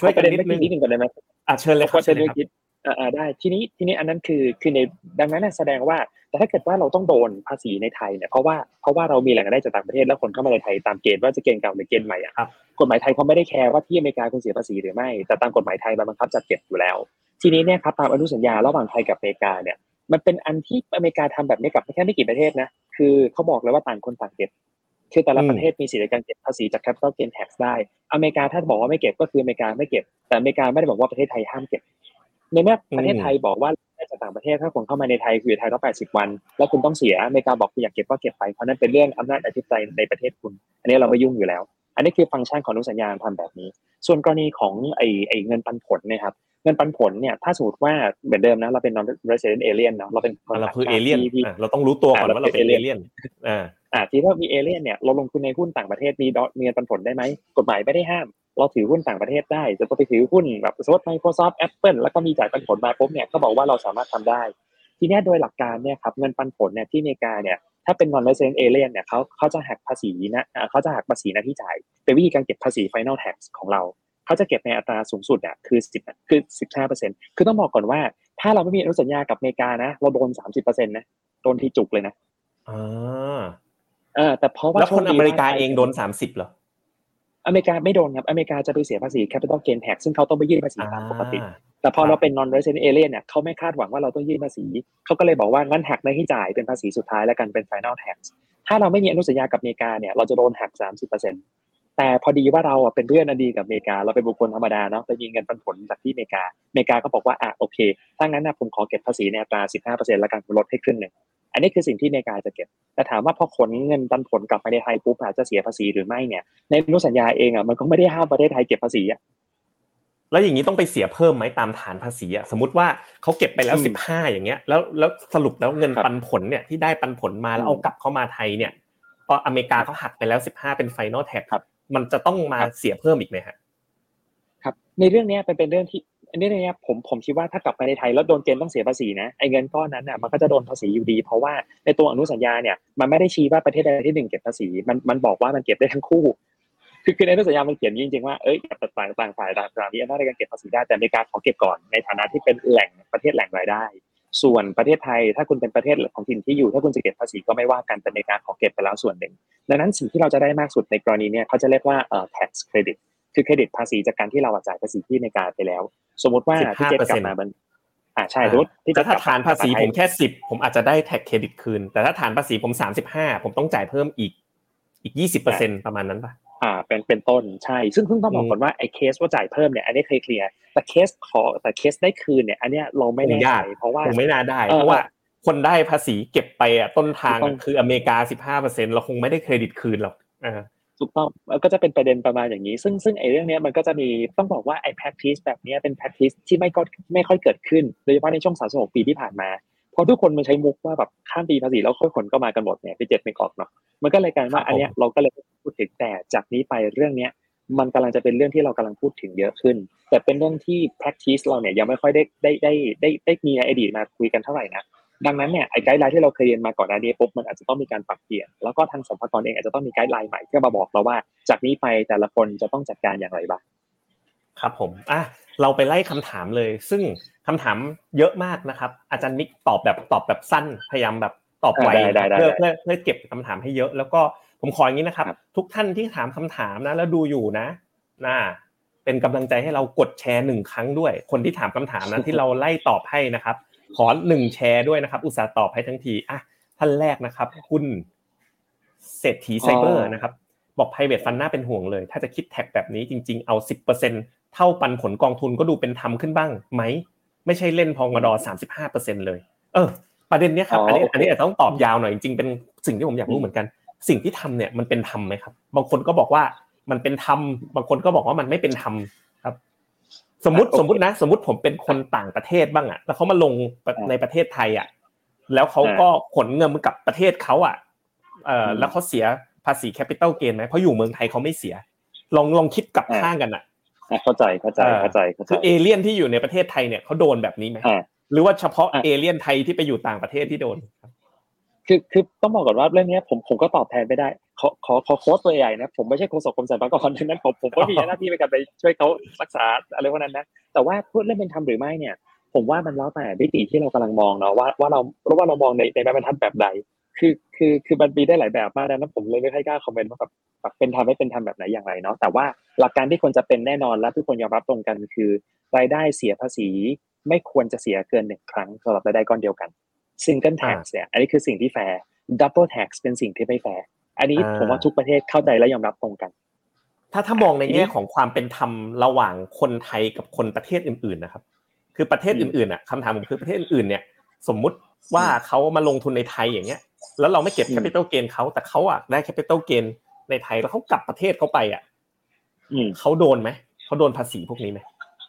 ช่วยกันนิดนึงนิดนึงก่อนได้ไหมอะเชิญเลยครับเชิญเลยครับ อ่าได้ทีนี้ทีนี้อันนั้นคือคือในดังนั้นแสดงว่า แต่ถ้าเกิดว่าเราต้องโดนภาษีในไทยเนี่ยเพราะว่าเพราะว่าเรามีแหล่งได้จากต่างประเทศแล้วคนเข้ามาในไทยตามเกณฑ์ว่าจะเกณฑ์เก่าหรือเกณฑ์ใหม่อะครับกฎหมายไทยเขาไม่ได้แคร์ว่าที่อเมริกาคุณเสียภาษีหรือไม่ แต่ตามกฎหมายไทยมันบังคับจัดเก็บอยู่แล้ว ทีนี้เนี่ยครับตามอนุสัญญาระหว่างไทยกับอเมริกาเนี่ยมันเป็นอันที่อเมริกาทำแบบนี้กับแค่ไม่กี่ประเทศนะคือเขาบอกเลยว่าต่างคนต่างเก็บคือแต่ละประเทศมีสิทธิในการเก็บภาษีจาก capital gain tax ได้ อเมริกาถ้าบอกว่าไม่เก็บก็คืออเมริกาไม่เก็บ แต่อเมริกาไม่ได้บอกว่าประเทศไทยห้ามเก็บ ในเมื่อประเทศไทยบอกว่าจากต่างประเทศถ้าคนเข้ามาในไทยคือไทยต้อง80วัน แล้วคุณต้องเสียอเมริกาบอกคุณอยากเก็บก็เก็บไปเพราะนั่นเป็นเรื่องอำนาจอธิปไตยในประเทศคุณ อันนี้เราไม่ยุ่งอยู่แล้ว อันนี้คือฟังก์ชันของอนุสัญญาทำแบบนี้ ส่วนกรณีของไอ้ไอ้เงินปันผลนะครับเงินปันผลเนี่ยถ้าสมมติว่าเหมือนเดิมนะเราเป็น non resident alien เนาะเราเป็นคนเราต่างคือเอชาติเลี่ยนที่ที่เราต้องรู้ตัวก่อนอ่าว่าเราเป็นเราเป็นเอเลี่ยนอ่าอ่าที่ถ้ามีเอเลี่ยนเนี่ยเราลงทุนในหุ้นต่างประเทศมีดอมีเงินปันผลได้ไหมกฎหมายไม่ได้ห้าม เราถือหุ้นต่างประเทศได้จะไปถือหุ้นแบบสมมติ Microsoft Apple แล้วก็มีจ่ายปันผลมาปุ๊บเนี่ยก็บอกว่าเราสามารถทำได้ ทีเนี้ยโดยหลักการเนี่ยครับเงินปันผลเนี่ยที่อเมริกาเนี่ยถ้าเป็น non resident alien เนี่ยเขาเขาจะหักภาษีนะอ่าเขาจะหักภาษีหน้าที่จ่ายเป็นวิธีการเก็บภาษี final tax ของเราเขาจะเก็บในอัตราสูงสุดอะคือสิบคือสิบห้าเปอร์เซ็นคือต้องบอกก่อนว่า ถ้าเราไม่มีอนุสัญญากับอเมริกานะเราโดนสามสิบเปอร์เซ็นต์นะโดนที่จุกเลยนะอ่าเออแต่เพราะว่าแล้วคนโชดีอเมริกาไทยเองโดนสามสิบเหรอ อเมริกาไม่โดนครับ อเมริกาจะไปเสียภาษี capital gain tax ซึ่งเขาต้องไปยื่นภาษีตามปกติอ่าแต่พอครับเราเป็น non resident alien เนี่ยเขาไม่คาดหวังว่าเราต้องยื่นภาษี เขาก็เลยบอกว่างั้นหักในที่จ่ายเป็นภาษีสุดท้ายแล้วกันเป็น final tax ถ้าเราไม่มีอนุสัญญากับอเมริกาเนี่ยเราจะโดนหัก 30%แต่พอดีว่าเราอะเป็นเพื่อนอันดีกับอเมริกา เราเป็นบุคคลธรรมดาเนาะไปมีเงินปันผลจากที่อเมริกา อเมริกาก็บอกว่าอะโอเค ถ้างั้นนะผมขอเก็บภาษีในอัตรา 15%แล้วกันลดให้ครึ่งหนึ่ง อันนี้คือสิ่งที่อเมริกาจะเก็บแต่ถามว่าพอขนเงินปันผลกลับมาในไทยปุ๊บอาจจะเสียภาษีหรือไม่เนี่ย ในอนุสัญญาเองอะมันก็ไม่ได้ห้ามประเทศไทยเก็บภาษีอะแล้วอย่างนี้ต้องไปเสียเพิ่มไหมตามฐานภาษีอะสมมติว่าเขาเก็บไปแล้วอืมสิบห้าอย่างเงี้ยแล้วแล้วสรุปแล้วเงินครับปันผลเนี่ยที่ได้ปันผลมาแล้วอืมเอากลับเข้ามาไทยเนี่ยพออเมริกาเขาหักไปแล้วสิบห้าเป็น final tax ครับมันจะต้องมาครับเสียเพิ่มอีกไหมฮะครับ ในเรื่องเนี้ยเป็นเป็นเรื่องที่ อันนี้เนี่ยผมผมคิดว่าถ้ากลับไปในไทยแล้วโดนเกณฑ์ต้องเสียภาษีนะไอ้เงินก้อนนั้นน่ะมันก็จะโดนภาษีอยู่ดี เพราะว่าในตัวอนุสัญญาเนี่ยมันไม่ได้ชี้ว่าประเทศใดที่หนึ่งเก็บภาษีมันมันบอกว่ามันเก็บได้ทั้งคู่คือคือในอนุสัญญามันเขียนจริงๆว่าเอ้ยต่างต่างฝ่ายต่างฝ่ายมีอำนาจในการเก็บภาษีได้แต่อเมริกาขอเก็บก่อนในฐานะที่เป็นแหล่งประเทศแหล่งรายได้ ส่วนประเทศไทยถ้าคุณเป็นประเทศของถิ่นที่อยู่ ถ้าคุณจะเก็บภาษีก็ไม่ว่ากันแต่อเมริกาขอเก็บไปแล้วส่วนหนึ่ง ดังนั้นสิ่งที่เราจะได้มากสุดในกรณีเนี้ยเขาจะเรียกว่าเอ่อ tax credit คือเครดิตภาษีจากการที่เราจ่ายภาษีที่อเมริกาไปแล้ว สมมติว่าพี่เจษกลับมามันอ่าใช่สมมติที่แต่เจ็ดถ้ากลับฐานภาษีไทยผมแค่สิบผมอาจจะได้ tax credit คืน แต่ถ้าฐานภาษีผมสามสิบห้าผมต้องจ่ายเพิ่มอีกอีกยี่สิบเปอร์เซ็นประมาณนั้นป่ะอ่าเป็นเป็นต้นใช่ ซึ่งเพิ่งต้องบอกอืมก่อนว่าไอ้เคสว่าจ่ายเพิ่มเนี่ยอันนี้เคยเคลียร์แต่เคสขอแต่เคสได้คืนเนี่ยอันเนี้ยเราไม่แน่คงใจยากเพราะว่าคงไม่น่าได้เออเพราะว่าคนได้ภาษีเก็บไปอะต้นทางถูกต้อะองคืออเมริกาสิบห้าเปอร์เซ็นเราคงไม่ได้เครดิตคืนหรอกอ่า ถูกต้องมันก็จะเป็นประเด็นประมาณอย่างนี้ ซึ่งซึ่งไอ้เรื่องเนี้ยมันก็จะมีต้องบอกว่าไอ้ practice แบบเนี้ยเป็น practice ที่ไม่ก็ไม่ค่อยเกิดขึ้นโดยเฉพาะในช่วง36ปีที่ผ่านมาเพราะทุกคนมันใช้มุกว่าแบบข้ามปีภาษีแล้วค่อยขนก็มากันหมดเนี่ยไปเจ็ดไม่ออกเนาะมันก็เลยกลายว่าครับผมอันเนี้ยเราก็เลยพูดถึงแต่จากนี้ไปเรื่องเนี้ยมันกำลังจะเป็นเรื่องที่เรากำลังพูดถึงเยอะขึ้น แต่เป็นเรื่องที่ practice เราเนี่ยยังไม่ค่อยได้ได้ได้ได้ได้มีในอดีตมาคุยกันเท่าไหร่นะ ดังนั้นเนี่ยไอ้ guideline ที่เราเคยเรียนมาก่อนหน้านี้ปุ๊บมันอาจจะต้องมีการปรับเปลี่ยน แล้วก็ทางสรรพากรเองอาจจะต้องมี guideline ใหม่เพื่อมาบอกเราว่า จากนี้ไปแต่ละคนจะต้องจัดการอย่างไรบ้างครับผมอะเราไปไล่คำถามเลย ซึ่งคำถามเยอะมากนะครับ อาจารย์มิกตอบแบบตอบแบบสั้นพยายามแบบตอบไวได้ได้ได้เพื่อได้เพื่อเพื่อเก็บคำถามให้เยอะ แล้วก็ผมขออย่างนี้นะครับครับทุกท่านที่ถามคำถามนะ แล้วดูอยู่นะน่าเป็นกำลังใจให้เรากดแชร์หนึ่งครั้งด้วย คนที่ถามคำถามนะที่เราไล่ตอบให้นะครับ ขอหนึ่งแชร์ด้วยนะครับ อุตส่าห์ตอบให้ทั้งทีอะท่านแรกนะครับ คุณเศรษฐีไซเบอร์นะครับ บอก private fund น่าเป็นห่วงเลย ถ้าจะคิดแท็กแบบนี้จริง ๆ เอา 10%เท่าปันผลกองทุนก็ดูเป็นธรรมขึ้นบ้างไหม ไม่ใช่เล่นพองดอ35%เลย เออ ประเด็นเนี้ยครับอ๋ออันนี้โอเคอันนี้อาจจะต้องตอบยาวหน่อยจริงๆเป็นสิ่งที่ผมอยากรู้เหมือนกัน สิ่งที่ทำเนี่ยมันเป็นธรรมไหมครับ บางคนก็บอกว่ามันเป็นธรรม บางคนก็บอกว่ามันไม่เป็นธรรมครับ สมมติโอเคสมมตินะ สมมติผมเป็นคนต่างประเทศบ้างอะแล้วเขามาลงอ่าในประเทศไทยอะแล้วเขาก็ขนเงินมากับประเทศเขาอะเอออืมแล้วเขาเสียภาษี capital gain ไหมเพราะอยู่เมืองไทยเขาไม่เสีย ลองลองคิดกลับอ่าข้างกันอะอะเข้าใจเข้าใจเออเข้าใจเข้าใจคือเอเลี่ยนที่อยู่ในประเทศไทยเนี่ยเขาโดนแบบนี้ไหมอ่าหรือว่าเฉพาะอะเอเลี่ยนไทยที่ไปอยู่ต่างประเทศที่โดน คือคือต้องบอกก่อนว่าเรื่องนี้ผมผมก็ตอบแทนไม่ได้ขอขอขอโค้ดตัวใหญ่นะผมไม่ใช่โฆษกกรมสรรพากรดังนั้นผมผมก็มีหน้าที่ในการไปช่วยเขารักษาอะไรพวกนั้นนะแต่ว่าพูดเรื่องเป็นธรรมหรือไม่เนี่ย ผมว่ามันแล้วแต่วิธีที่เรากำลังมองเนาะว่าว่าเราว่าเรามองในในแบบบรรทัดแบบใด คือคือคือมันมีได้หลายแบบมากดังนั้นผมเลยไม่ค่อยกล้าคอมเมนต์ว่าแบบแบบเป็นธรรมไม่เป็นธรรมแบบไหนอย่างไรเนาะแต่ว่าหลักการที่ควรจะเป็นแน่นอนและทุกคนยอมรับตรงกันคือรายได้เสียภาษีไม่ควรจะเสียเกินหนึ่งครั้งสำหรับรายได้ก้อนเดียวกัน single tax เนี่ยอันนี้คือสิ่งที่ fair double tax เป็นสิ่งที่ไม่แฟร์อันนี้ผมว่าทุกประเทศเข้าใจและยอมรับตรงกัน ถ้าถ้ามองในแง่ของความเป็นธรรมระหว่างคนไทยกับคนประเทศอื่น ๆ นะครับ คือประเทศอื่นๆอะคำถามผมคือประเทศอื่นๆเนี่ย สมมุติว่าเขามาลงทุนในไทยอย่างเงี้ย แล้วเราไม่เก็บ capital gain เขาแต่เขาอะได้ capital gain ในไทยแล้วเขากลับประเทศเขาไปอะเขาโดนไหมเขาโดนภาษีพวกนี้ไหม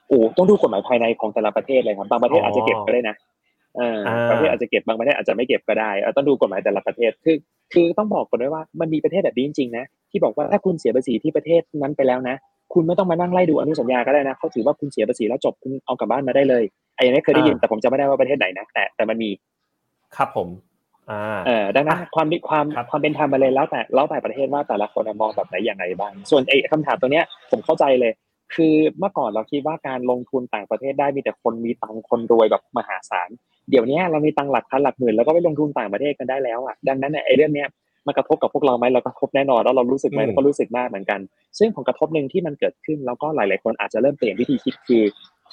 โอ้ต้องดูกฎหมายภายในของแต่ละประเทศเลยครับบางประเทศอาจจะเก็บก็ได้นะเออ ประเทศอาจจะเก็บบางประเทศอาจจะไม่เก็บก็ได้ต้องดูกฎหมายแต่ละประเทศคือ คือต้องบอกก่อนด้วยว่ามันมีประเทศแบบนี้จริงๆนะที่บอกว่าถ้าคุณเสียภาษีที่ประเทศนั้นไปแล้วนะ คุณไม่ต้องมานั่งไล่ดูอนุสัญญาก็ได้นะเขาถือว่าคุณเสียภาษีแล้วจบคุณเอากลับบ้านมาได้เลยไอ้ยังไม่เคยได้ยินแต่ผมจะไม่ได้ว่าประเทศไหนนะแต่แต่มันมีครับผมอ่าเออดังนั้นความความความเป็นธรรมมาเลยแล้วแต่แล้วแต่ประเทศว่าแต่ละคนมองแบบไหนอย่างไรบ้าง ส่วนไอ้คำถามตัวเนี้ยผมเข้าใจเลย คือเมื่อก่อนเราคิดว่าการลงทุนต่างประเทศได้มีแต่คนมีตังคนรวยแบบมหาศาลเดี๋ยวนี้เรามีตังหลักพันหลักหมื่นแล้วก็ไปลงทุนต่างประเทศกันได้แล้วอะดังนั้นไอ้เรื่องเนี้ยมันกระทบกับพวกเราไหมเรากระทบแน่นอนแล้วเรารู้สึกไหมเราก็รู้สึกมากเหมือนกัน ซึ่งผลกระทบหนึ่งที่มันเกิดขึ้นแล้วก็หลาย ๆ คนอาจจะเริ่มเปลี่ยนวิธีคิดคือ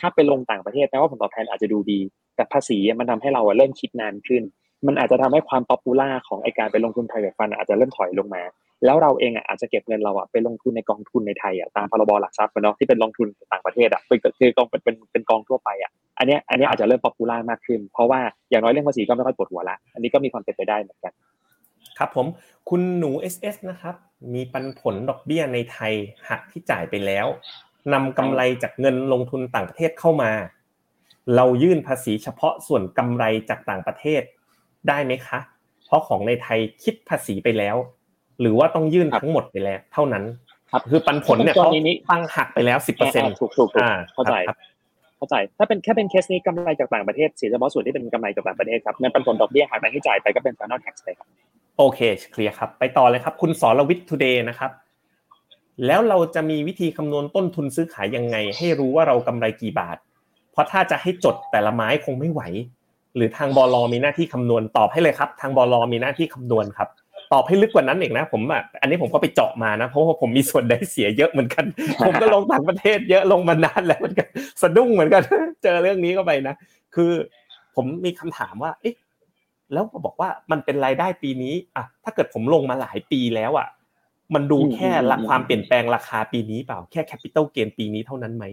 ถ้าไปลงต่างประเทศแปลว่าผลตอบแทนอาจจะดูดี แต่ภาษีมันทำให้เราเริ่มคิดนานขึ้น มันอาจจะทำให้ความ popular ของไอ้การไปลงทุนไทยแบบฟันอาจจะเริ่มถอยลงมา แล้วเราเองอะอาจจะเก็บเงินเราอะไปลงทุนในกองทุนในไทยอะตามพรบหลักทรัพย์เนาะที่เป็นลงทุนต่างประเทศอะเป็นคือกองเป็นเป็นกองทั่วไปอะอันนี้อันนี้อาจจะเริ่ม popular มากขึ้น เพราะว่าอย่างน้อยเรื่องภาษีก็ไม่ค่อยปวดหัวละอันนี้ก็มีความเป็นไปได้เหมือนกัน ครับผมคุณหนู SS นะครับ มีปันผลดอกเบี้ยในไทยหักที่จ่ายไปแล้วนำกำไรจากเงินลงทุนต่างประเทศเข้ามา เรายื่นภาษีเฉพาะส่วนกำไรจากต่างประเทศได้ไหมคะ เพราะของในไทยคิดภาษีไปแล้ว หรือว่าต้องยื่นทั้งหมดไปแล้ว เท่านั้นครับคือปันผลเนี่ยเขาตั้งหักไปแล้วสิบเปอร์เซ็นต์ถูกถูกเข้าใจเข้าใจ ถ้าเป็นแค่เป็นเคสนี้กำไรจากต่างประเทศเสียเฉพาะส่วนที่เป็นกำไรจากต่างประเทศครับเงินปันผลดอกเบี้ยหักไปให้จ่ายไปก็เป็น final tax ไปครับโอเคเคลียร์ครับ ไปต่อเลยครับ คุณสรวิทย์ทูเดย์นะครับ แล้วเราจะมีวิธีคำนวณต้นทุนซื้อขายยังไง ให้รู้ว่าเรากำไรกี่บาท เพราะถ้าจะให้จดแต่ละไม้คงไม่ไหว หรือทางโบรกมีหน้าที่คำนวณตอบให้เลยครับ ทางโบรกมีหน้าที่คำนวณครับ ตอบให้ลึกกว่านั้นอีกนะ ผมอะอันนี้ผมก็ไปเจาะมานะเพราะว่าผมมีส่วนได้เสียเยอะเหมือนกัน ผมก็ลงต่างประเทศเยอะลงมานานแล้วเหมือนกันสะดุ้งเหมือนกัน เจอเรื่องนี้เข้าไปนะคือผมมีคำถามว่า เอ๊ะแล้วก็บอกว่ามันเป็นรายได้ปีนี้อะถ้าเกิดผมลงมาหลายปีแล้วอะมันดูแค่ละความเปลี่ยนแปลงราคาปีนี้เปล่าแค่ capital gain ปีนี้เท่านั้นไหม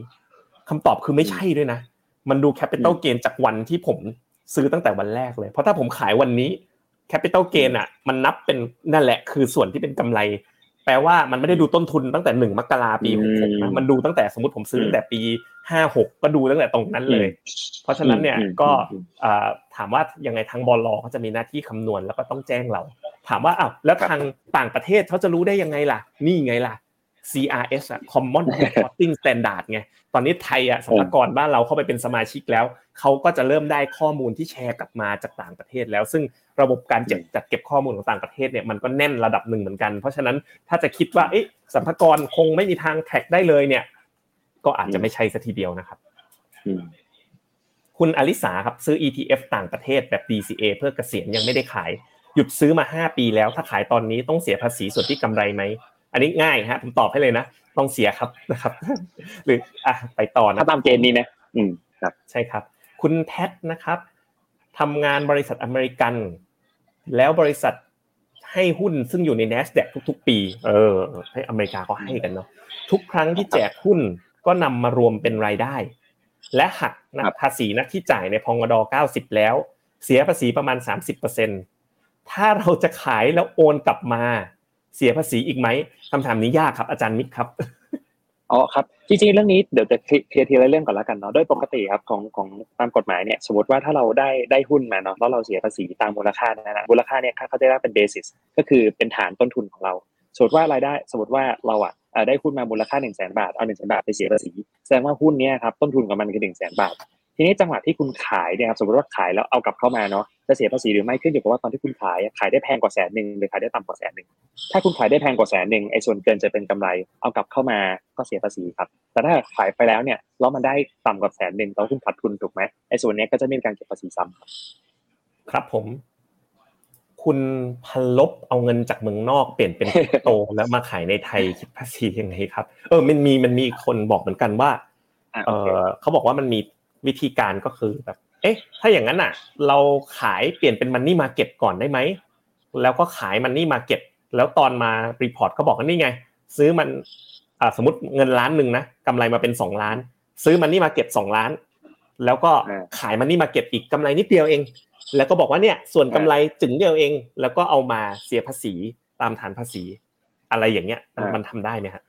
คำตอบคือไม่ใช่ด้วยนะ มันดู capital gain จากวันที่ผมซื้อตั้งแต่วันแรกเลย เพราะถ้าผมขายวันนี้ capital gain อะ มันนับเป็นนั่นแหละ คือส่วนที่เป็นกำไร แปลว่ามันไม่ได้ดูต้นทุนตั้งแต่หนึ่งมกราปีหกหกนะมันดูตั้งแต่สมมติผมซื้อตั้งแต่ปีห้าหกก็ดูตั้งแต่ตรงนั้นเลย เพราะฉะนั้นเนี่ยก็ถามว่ายังไงทางโบรกเขาจะมีหน้าที่คำนวณแล้วก็ต้องแจ้งเรา ถามว่าอ้าวแล้วทางต่างประเทศเขาจะรู้ได้ยังไงล่ะ นี่ไงล่ะ CRS อะ Common Reporting Standard ไง ตอนนี้ไทยอะสำนักกรบ้านเราเข้าไปเป็นสมาชิกแล้ว เขาก็จะเริ่มได้ข้อมูลที่แชร์กลับมาจากต่างประเทศแล้ว ซึ่งระบบการจัดจัดเก็บข้อมูลของต่างประเทศเนี่ยมันก็แน่นระดับหนึ่งเหมือนกัน เพราะฉะนั้นถ้าจะคิดว่าเอ๊ะสัมภากรคงไม่มีทางแท็กได้เลยเนี่ย ก็อาจจะไม่ใช่สัทีเดียวนะครับ คุณอลิสาครับซื้อ ETF ต่างประเทศแบบ DCA เพื่อเกษียณยังไม่ได้ขาย หยุดซื้อมาห้าปีแล้ว ถ้าขายตอนนี้ต้องเสียภาษีส่วนที่กำไรไหม อันนี้ง่ายฮะผมตอบให้เลยนะต้องเสียครับนะครับ หรืออะไปต่อนะถ้าตามเกณฑ์นี้นะอืมครับใช่ครับ คุณแพทนะครับทำงานบริษัทอเมริกัน แล้วบริษัทให้หุ้นซึ่งอยู่ใน NASDAQ ทุก ๆ ปี เออให้อเมริกาก็ให้กันเนาะทุกครั้งที่แจกหุ้นก็นำมารวมเป็นรายได้ และหักนะภาษีนักที่จ่ายในพงด90 แล้ว เสียภาษีประมาณ 30%ถ้าเราจะขายแล้วโอนกลับมา เสียภาษีอีกไหมคำถามนี้ยากครับอาจารย์มิกครับอ๋อครับจริงๆเรื่องนี้เดี๋ยวจะเคลียร์ทีละเรื่องก่อนแล้วกันเนาะโดยปกติครับของของตามกฎหมายเนี่ยสมมติว่าถ้าเราได้ได้หุ้นมาเนาะแล้วเราเสียภาษีตามมูลค่านะนะมูลค่าเนี่ยเขาจะได้เป็นเบสิสก็คือเป็นฐานต้นทุนของเรา สมมติว่ารายได้สมมติว่าเราอะได้หุ้นมามูลค่า1นึ่งแสนบาทเอาหนึ่งแสนบาทไปเสียภาษีแสดงว่าหุ้นนี้ครับต้นทุนของมันคือหนึ่งแสนบาท ทีนี้จังหวะที่คุณขายเนี่ยครับสมมติว่าขายแล้วเอากลับเข้ามาเนาะ จะเสียภาษีหรือไม่ขึ้นอยู่กับว่าตอนที่คุณขายขายได้แพงกว่าแสนหนึ่งหรือขายได้ต่ำกว่าแสนหนึ่งถ้าคุณขายได้แพงกว่าแสนหนึ่งไอ้ส่วนเกินจะเป็นกำไรเอากลับเข้ามาก็เสียภาษีครับ แต่ถ้าขายไปแล้วเนี่ยแล้วมันได้ต่ำกว่าแสนหนึ่งแล้วคุณขาดทุนถูกไหมไอ้ส่วนนี้ก็จะไม่มีการเก็บภาษีซ้ำครับครับผม คุณพันลบเอาเงินจากเมืองนอกเปลี่ยนเป็นโตแล้วมาขายในไทยคิดภาษียังไงครับ เออมันมีมันมีคนบอกเหมือนกันว่าเออเขาบอกว่ามันมีวิธีการก็คือแบบ เอ๊ะ ถ้าอย่างนั้นอะ เราขายเปลี่ยนเป็น money market ก่อนได้ไหม แล้วก็ขาย money market แล้วตอนมา report ก็บอกว่านี่ไง ซื้อมันสมมติเงินล้านหนึ่งนะกำไรมาเป็นสองล้าน ซื้อ money market สองล้าน แล้วก็ขาย money market อีกกำไรนิดเดียวเอง แล้วก็บอกว่าเนี่ยส่วนกำไรจึงเดียวเอง แล้วก็เอามาเสียภาษีตามฐานภาษี อะไรอย่างเงี้ยมันทำได้ไหมฮะ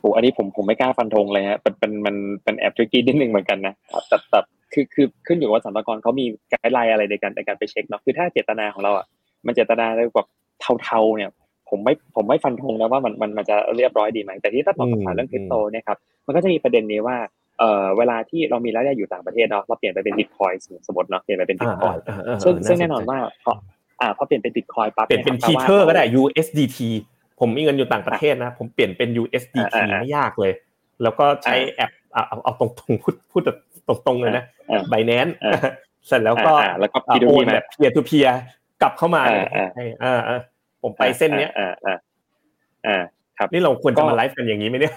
โอ้อันนี้ผมผมไม่กล้าฟันธงเลยฮะเป็นเป็นมันเป็นแอบทริกกี้นิดนึงเหมือนกันนะแต่แต่ คือคือขึ้นอยู่ว่าสัมภากรเขามีไกด์ไลน์อะไรในการในการไปเช็คเนาะคือถ้าเจตนาของเราอะมันเจตนาเรียกว่าเทาๆเนี่ย ผมไม่ผมไม่ฟันธงนะว่ามันมันมันจะเรียบร้อยดีไหมแต่ที่ถ้าตอบคำถามเรื่องคริปโตเนี่ยครับมันก็จะมีประเด็นนี้ว่าเอ่อเวลาที่เรามีรายได้อยู่ต่างประเทศเนาะเราเปลี่ยนไปเป็นบิตคอยสมมติเนาะเปลี่ยนไปเป็นบิตคอยซึ่งซึ่งแน่นอนว่าพออ่าพอเปลี่ยนเป็นบิตคอยปั๊บเปลี่ยนเป็น Tether ก็ได้ USDT ผมมีเงินอยู่ต่างประเทศนะ ผมเปลี่ยนเป็น USDT ไม่ยากเลย แล้วก็ใช้แอป เอาเอาตรงๆพูดพูดตรงๆเลยนะ Binance เสร็จแล้วก็แล้วก็โอนแบบ peer-to-peer กลับเข้ามาอ่าผมไปเส้นเนี้ยอ่าอ่าอ่าครับนี่เราควรจะมาไลฟ์กันอย่างนี้ไหมเนี่ย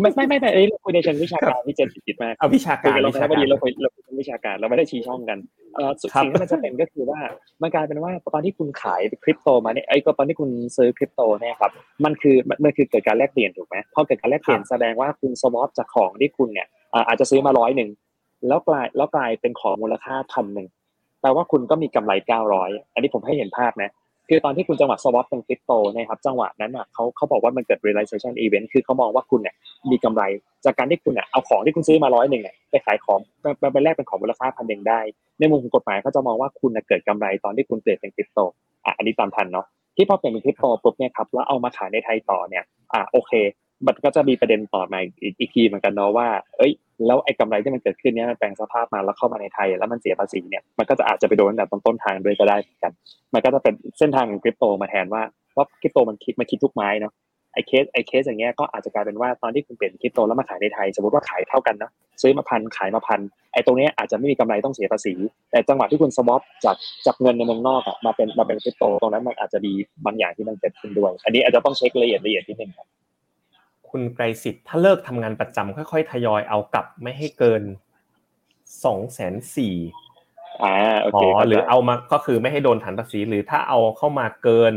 ไม่ไม่ไม่แต่เอ้เราคุยในเชิงวิชาการที่เจนผิดมากเอาวิชาการเราไม่ได้เราคุยเราคุยวิชาการเราไม่ได้ชี้ช่องกันเอ่อสิ่งที่มันจะเป็นก็คือว่ามันกลายเป็นว่าตอนที่คุณขายคริปโตมาเนี่ยไอ้ก็ตอนที่คุณซื้อคริปโตเนี่ยครับมันคือมันคือเกิดการแลกเปลี่ยนถูกไหมพอเกิดการแลกเปลี่ยนแสดงว่าคุณสวอปจากของที่คุณเนี่ยอาจจะซื้อมาร้อยหนึ่งแล้วกลายแล้วกลายเป็นของมูลค่าพันหนึ่งแปลว่าคุณก็มีกำไรเก้าร้อยอันนี้ผมให้เห็นภาพนะ คือตอนที่คุณจังหวะสวอปเป็นคริปโตนะครับจังหวะนั้นอะเขาเขาบอกว่ามันเกิด realization event คือเขามองว่าคุณเนี่ยมีกำไร จากการที่คุณเนี่ยเอาของที่คุณซื้อมาร้อยหนึ่งเนี่ยไปขายของไปแลกเป็นของมูลค่าพันหนึ่งได้ ในมุมของกฎหมายเขาจะมองว่าคุณเกิดกำไรตอนที่คุณเปลี่ยนเป็นคริปโตอะอันนี้ตามทันเนาะที่พอเปลี่ยนเป็นคริปโตปุ๊บเนี่ยครับแล้วเอามาขายในไทยต่อเนี่ยอะโอเค มันก็จะมีประเด็นต่อมาอีกอีกทีเหมือนกันเนาะว่า เอ้ย แล้วไอ้กำไรที่มันเกิดขึ้นเนี้ยมันแปลงสภาพมาแล้วเข้ามาในไทย แล้วมันเสียภาษีเนี่ย มันก็จะอาจจะไปโดนแต่ต้นต้นทางด้วยก็ได้เหมือนกัน มันก็จะเป็นเส้นทางของคริปโตมาแทนว่าเพราะคริปโตมันคิดมาคิดทุกไม้เนาะไอ้เคสไอ้เคสอย่างเงี้ยก็อาจจะกลายเป็นว่าตอนที่คุณเปลี่ยนคริปโตแล้วมาขายในไทย สมมติว่าขายเท่ากันนะซื้อมาพันขายมาพันไอ้ตรงนี้อาจจะไม่มีกำไรต้องเสียภาษี แต่จังหวะที่คุณสวอปจากจากเงินในเมืองนอกอะมาเป็นมาเป็นคริปโตตรงนั้นมันอาจจะมีบางอย่างที่มันเกิดขึ้นด้วย อันนี้อาจจะต้องเช็คละเอียดละเอียดนิดนึงครับ คุณไกรสิทธิ์ถ้าเลิกทำงานประจำค่อยๆ ทยอยเอากลับไม่ให้เกินสองแสนสี่อ่าโอเคหรือเอามาก็คือไม่ให้โดนฐานภาษีหรือถ้าเอาเข้ามาเกิน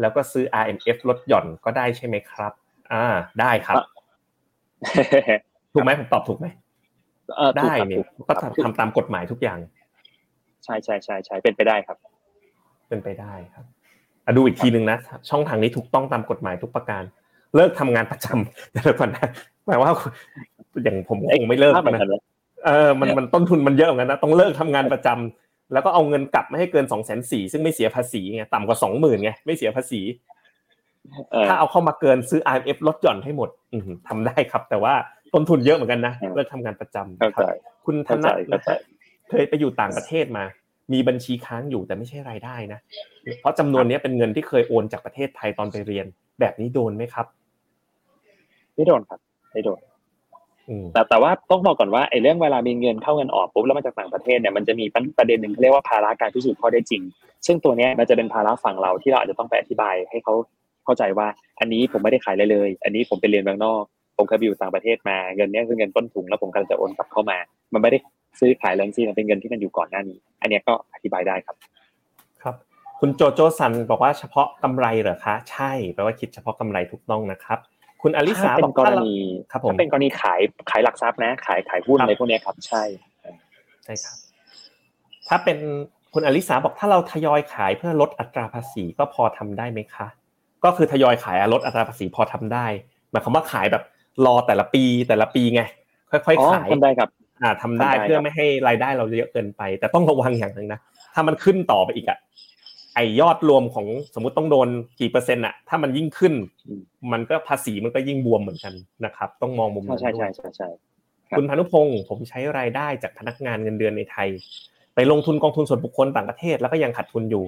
แล้วก็ซื้อ RMF ลดหย่อนก็ได้ใช่ไหมครับ อ่า ได้ครับ ถูกไหมผมตอบถูกไหมได้เนี่ยก็ทำตามกฎหมายทุกอย่าง ใช่ใช่ใช่ใช่เป็นไปได้ครับ เป็นไปได้ครับดูอีกทีหนึ่งนะ ช่องทางนี้ถูกต้องตามกฎหมายทุกประการ เลิกทำงานประจำเดี๋ยวก่อนนะหมายว่าอย่างผมคงไม่เลิกนะเออมันมันต้นทุนมันเยอะเหมือนกันนะต้องเลิกทำงานประจำแล้วก็เอาเงินกลับไม่ให้เกินสองแสนสี่ซึ่งไม่เสียภาษีไงต่ำกว่าสองหมื่นไงไม่เสียภาษีถ้าเอาเข้ามาเกินซื้อ IMF ลดหย่อนให้หมดทำได้ครับ แต่ว่าต้นทุนเยอะเหมือนกันนะเลิกทำงานประจำคุณธนัทเคยไปอยู่ต่างประเทศมา มีบัญชีค้างอยู่แต่ไม่ใช่รายได้นะ เพราะจำนวนนี้เป็นเงินที่เคยโอนจากประเทศไทยตอนไปเรียน แบบนี้โดนไหมครับ ไม่โดนครับไม่โดนแต่แต่ว่าต้องบอกก่อนว่าไอ้เรื่องเวลามีเงินเข้าเงินออกปุ๊บแล้วมาจากต่างประเทศเนี่ยมันจะมีประเด็นหนึ่งเขาเรียกว่าภาระการพิสูจน์ข้อได้จริง ซึ่งตัวนี้มันจะเป็นภาระฝั่งเราที่เราอาจจะต้องไปอธิบายให้เขาเข้าใจว่า อันนี้ผมไม่ได้ขายเลยเลย อันนี้ผมไปเรียนเมืองนอก ผมเคยอยู่ต่างประเทศมาเงินนี้คือเงินต้นทุนแล้วผมกำลังจะโอนกลับเข้ามา มันไม่ได้ซื้อขายเรื่องที่มันเป็นเงินที่มันอยู่ก่อนหน้านี้ อันนี้ก็อธิบายได้ครับ ครับ คุณโจโจซันบอกว่าเฉพาะกำไรเหรอคะ ใช่แปลว่าคิดเฉพาะกำไรถูกต้องนะครับ คุณอลิสาเป็นกรณีครับผมเป็นกรณีขายขายหลักทรัพย์นะ ขายขายหุ้นอะไรพวกนี้ครับ ใช่ใช่ครับ ถ้าเป็นคุณอลิสาบอกถ้าเราทยอยขายเพื่อลดอัตราภาษีก็พอทำได้ไหมคะ ก็คือทยอยขายลดอัตราภาษีพอทำได้หมายความว่าขายแบบรอแต่ละปีแต่ละปีไงค่อยๆขายทำได้ครับอ่าทำได้เพื่อไม่ให้รายได้เราเยอะเกินไป แต่ต้องระวังอย่างหนึ่งนะถ้ามันขึ้นต่อไปอีกอะ ไอยอดรวมของสมมุติต้องโดนกี่เปอร์เซ็นต์อะถ้ามันยิ่งขึ้น มันก็ภาษีมันก็ยิ่งบวมเหมือนกันนะครับ ต้องมองมุมนั้นใช่ใช่ใช่ใช่คุณพานุพงศ์ผมใช้รายได้จากพนักงานเงินเดือนในไทย ไปลงทุนกองทุนส่วนบุคคลต่างประเทศแล้วก็ยังขาดทุนอยู่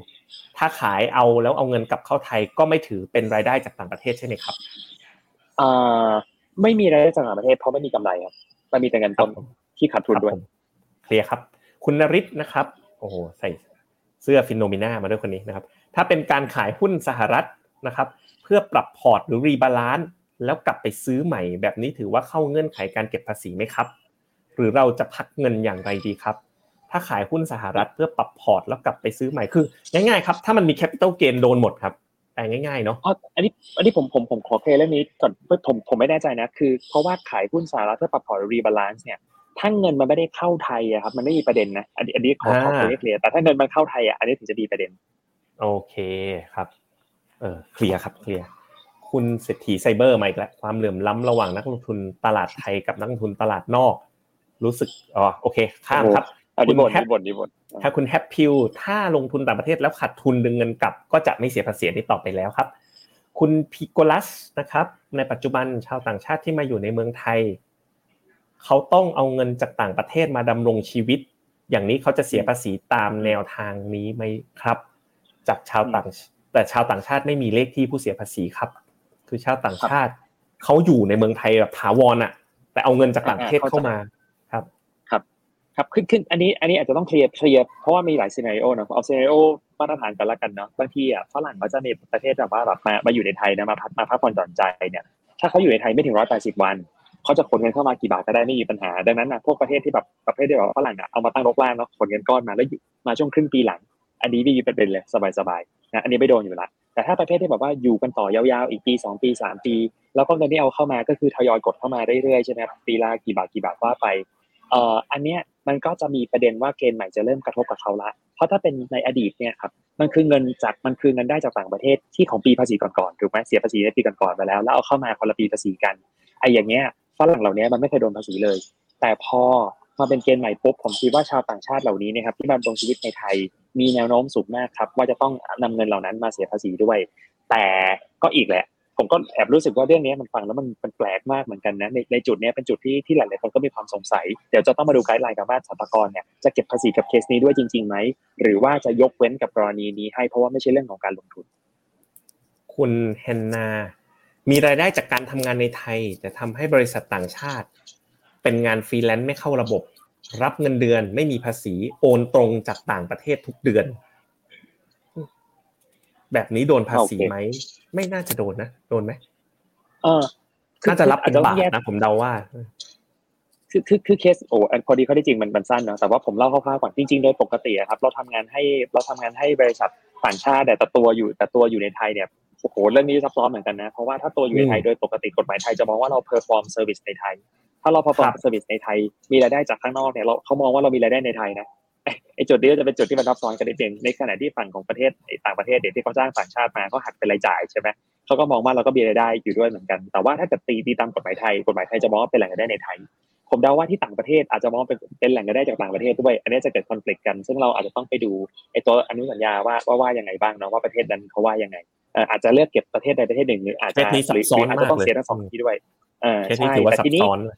ถ้าขายเอาแล้วเอาเงินกลับเข้าไทยก็ไม่ถือเป็นรายได้จากต่างประเทศใช่ไหมครับอ่าไม่มีรายได้จากต่างประเทศเพราะไม่มีกำไรครับมันมีแต่เงินต้นที่ขาดทุนด้วย clear ครับ คุณนริศนะครับโอ้โหใส่ เสื้อ Finnomena มาด้วยคนนี้นะครับ ถ้าเป็นการขายหุ้นสหรัฐนะครับ เพื่อปรับพอร์ตหรือ rebalance แล้วกลับไปซื้อใหม่ แบบนี้ถือว่าเข้าเงื่อนไขการเก็บภาษีไหมครับ หรือเราจะพักเงินอย่างไรดีครับ ถ้าขายหุ้นสหรัฐเพื่อปรับพอร์ตแล้วกลับไปซื้อใหม่คือง่ายๆครับถ้ามันมี capital gain โดนหมดครับแต่ง่ายๆเนาะอ๋ออันนี้อันนี้ผมผมผมขอ clear เรื่องนี้ก่อนผมผมไม่แน่ใจนะคือเพราะว่าขายหุ้นสหรัฐเพื่อปรับพอร์ตรีบาลานซ์เนี่ย ถ้าเงินมันไม่ได้เข้าไทยอะครับ มันไม่มีประเด็นนะอันนี้อันนี้ขอขอเคลียร์เคลียร์แต่ถ้าเงินมันเข้าไทยอะอันนี้ถึงจะมีประเด็น โอเคครับ เออเคลียร์ครับเคลียร์คุณเศรษฐีไซเบอร์มาอีกแล้วความเหลื่อมล้ำระหว่างนักลงทุนตลาดไทยกับนักลงทุนตลาดนอก รู้สึกอ๋อโอเค ข้ามครับอันนี้คุบ่ณนแฮปนี่บ่นนี่บ่นถ้าคุณแฮปพิวถ้าลงทุนต่างประเทศแล้วขาดทุนดึงเงินกลับ ก็จะไม่เสียภาษีนี้ต่อไปแล้วครับ คุณพิโกลัสนะครับ ในปัจจุบันชาวต่างชาติที่มาอยู่ในเมืองไทย เขาต้องเอาเงินจากต่างประเทศมาดำรงชีวิต อย่างนี้เขาจะเสียภาษีตามแนวทางนี้ไหมครับ จากชาวต่างแต่ชาวต่างชาติไม่มีเลขที่ผู้เสียภาษีครับ คือชาวต่างชาติเขาอยู่ในเมืองไทยแบบถาวรอะ แต่เอาเงินจากต่างประเทศเข้ามาครับ ครับขึ้นขึ้นอันนี้อันนี้อาจจะต้อง clear clear เพราะว่ามีหลาย scenario เนอะเอา scenarioมาตรฐานกันละกันเนาะบางทีอะฝรั่งเขาจะมีประเทศแบบว่าแบบมามาอยู่ในไทยนะมาพักมาพักผ่อนหย่อนใจเนี่ยถ้าเขาอยู่ในไทยไม่ถึงร้อยแปดสิบวัน เขาจะขนเงินเข้ามากี่บาทก็ได้ไม่มีปัญหา ดังนั้นนะพวกประเทศที่แบบประเภทที่แบบฝรั่งอะเอามาตั้งรกรากเนาะขนเงินก้อนมาแล้วมาช่วงครึ่งปีหลัง อันนี้ไม่มีประเด็นเลยสบายๆนะอันนี้ไม่โดนอยู่ละแต่ถ้าประเภทที่แบบว่าอยู่กันต่อยาวๆอีกปีสองปีสามปี แล้วก็เงินที่เอาเข้ามาก็คือทยอยกดเข้ามาเรื่อยๆใช่ไหมครับปีละกี่บาทกี่บาทว่าไปเอ่ออันเนี้ยมันก็จะมีประเด็นว่าเกณฑ์ใหม่จะเริ่มกระทบกับเขาละ เพราะถ้าเป็นในอดีตเนี่ยครับมันคือเงินจากมันคือเงินได้จากต่างประเทศที่ของปีภาษีก่อนๆถูกไหมเสียภาษีในปีก่อนๆไปแล้วแล้วเอาเข้ามาคนละปีภาษีกันไอ้อย่างเงี้ย ฝรั่งเหล่านี้มันไม่เคยโดนภาษีเลย แต่พอมาเป็นเกณฑ์ใหม่ปุ๊บผมคิดว่าชาวต่างชาติเหล่านี้นะครับที่มาดำรงชีวิตในไทยมีแนวโน้มสูงมากครับ ว่าจะต้องนำเงินเหล่านั้นมาเสียภาษีด้วย แต่ก็อีกแหละ ผมก็แอบรู้สึกว่าเรื่องนี้มันฟังแล้วมันมันแปลกมากเหมือนกันนะในในจุดนี้เป็นจุดที่ที่หลายๆคนก็มีความสงสัย เดี๋ยวจะต้องมาดูไกด์ไลน์กับว่าสรรพากรเนี่ยจะเก็บภาษีกับเคสนี้ด้วยจริงๆไหมหรือว่าจะยกเว้นกับกรณีนี้ให้เพราะว่าไม่ใช่เรื่องของการลงทุน คุณแฮนนา มีรายได้จากการทำงานในไทย แต่ทำให้บริษัทต่างชาติ เป็นงานฟรีแลนซ์ไม่เข้าระบบ รับเงินเดือนไม่มีภาษีโอนตรงจากต่างประเทศทุกเดือน แบบนี้โดนภาษีไหมไม่น่าจะโดนนะโดนไหมเออคือน่าจะรับเป็นอาจจะต้บาองทแยกนะผมเดาว่าคือคือคือเคสโอ้อันพอดีเขาได้จริงมันมันสั้นเนาะแต่ว่าผมเล่าคร่าวๆก่อนจริงๆโดยปกติอะครับเราทำงานให้เราทำงานให้บริษัทต่างชาติแต่ตัวอยู่แต่ตัวอยู่ในไทยเนี่ย โอ้โหเรื่องนี้ซับซ้อนเหมือนกันนะ เพราะว่าถ้าตัวอยู่ในไทยอืมโดยปกติกฎหมายไทยจะมองว่าเรา perform service ในไทย ถ้าเรา perform ครับ service ในไทย มีรายได้จากข้างนอกเนี่ยเราเขามองว่าเรามีรายได้ในไทยนะไอ้ไอ้จุดนี้ก็จะเป็นจุดที่มันซับซ้อนกันนิดนึงในขณะที่ฝั่งของประเทศไอ้ต่างประเทศเดี๋ยวที่เขาจ้างต่างชาติมาเขาหักเป็นรายจ่ายใช่ไหมเขาก็มองว่าเราก็มีรายได้อยู่ด้วยเหมือนกัน แต่ว่าถ้าเกิดตีตีตามกฎหมายไทยกฎหมายไทยจะมองว่าเป็นแหล่งรายได้ในไทย ผมเดาว่าที่ต่างประเทศอาจจะมองเป็นเป็นแหล่งรายได้จากต่างประเทศด้วย อันนี้จะเกิดคอน FLICT กัน ซึ่งเราอาจจะต้องไปดูไอ้ตัวอนุสัญญาว่าว่าว่ายังไงบ้างเนาะว่าประเทศนั้นเขาว่ายังไงเอ่ออาจจะเลือกเก็บประเทศใดประเทศหนึ่งหรืออาจจะเคสนี้ซับหรือซ้อนหรืออาจจะต้องมากเลยเสียทั้งสองที่ด้วยเออเคสนี้ใช่ถือว่าแต่ซับทีนี้ซ้อนเลย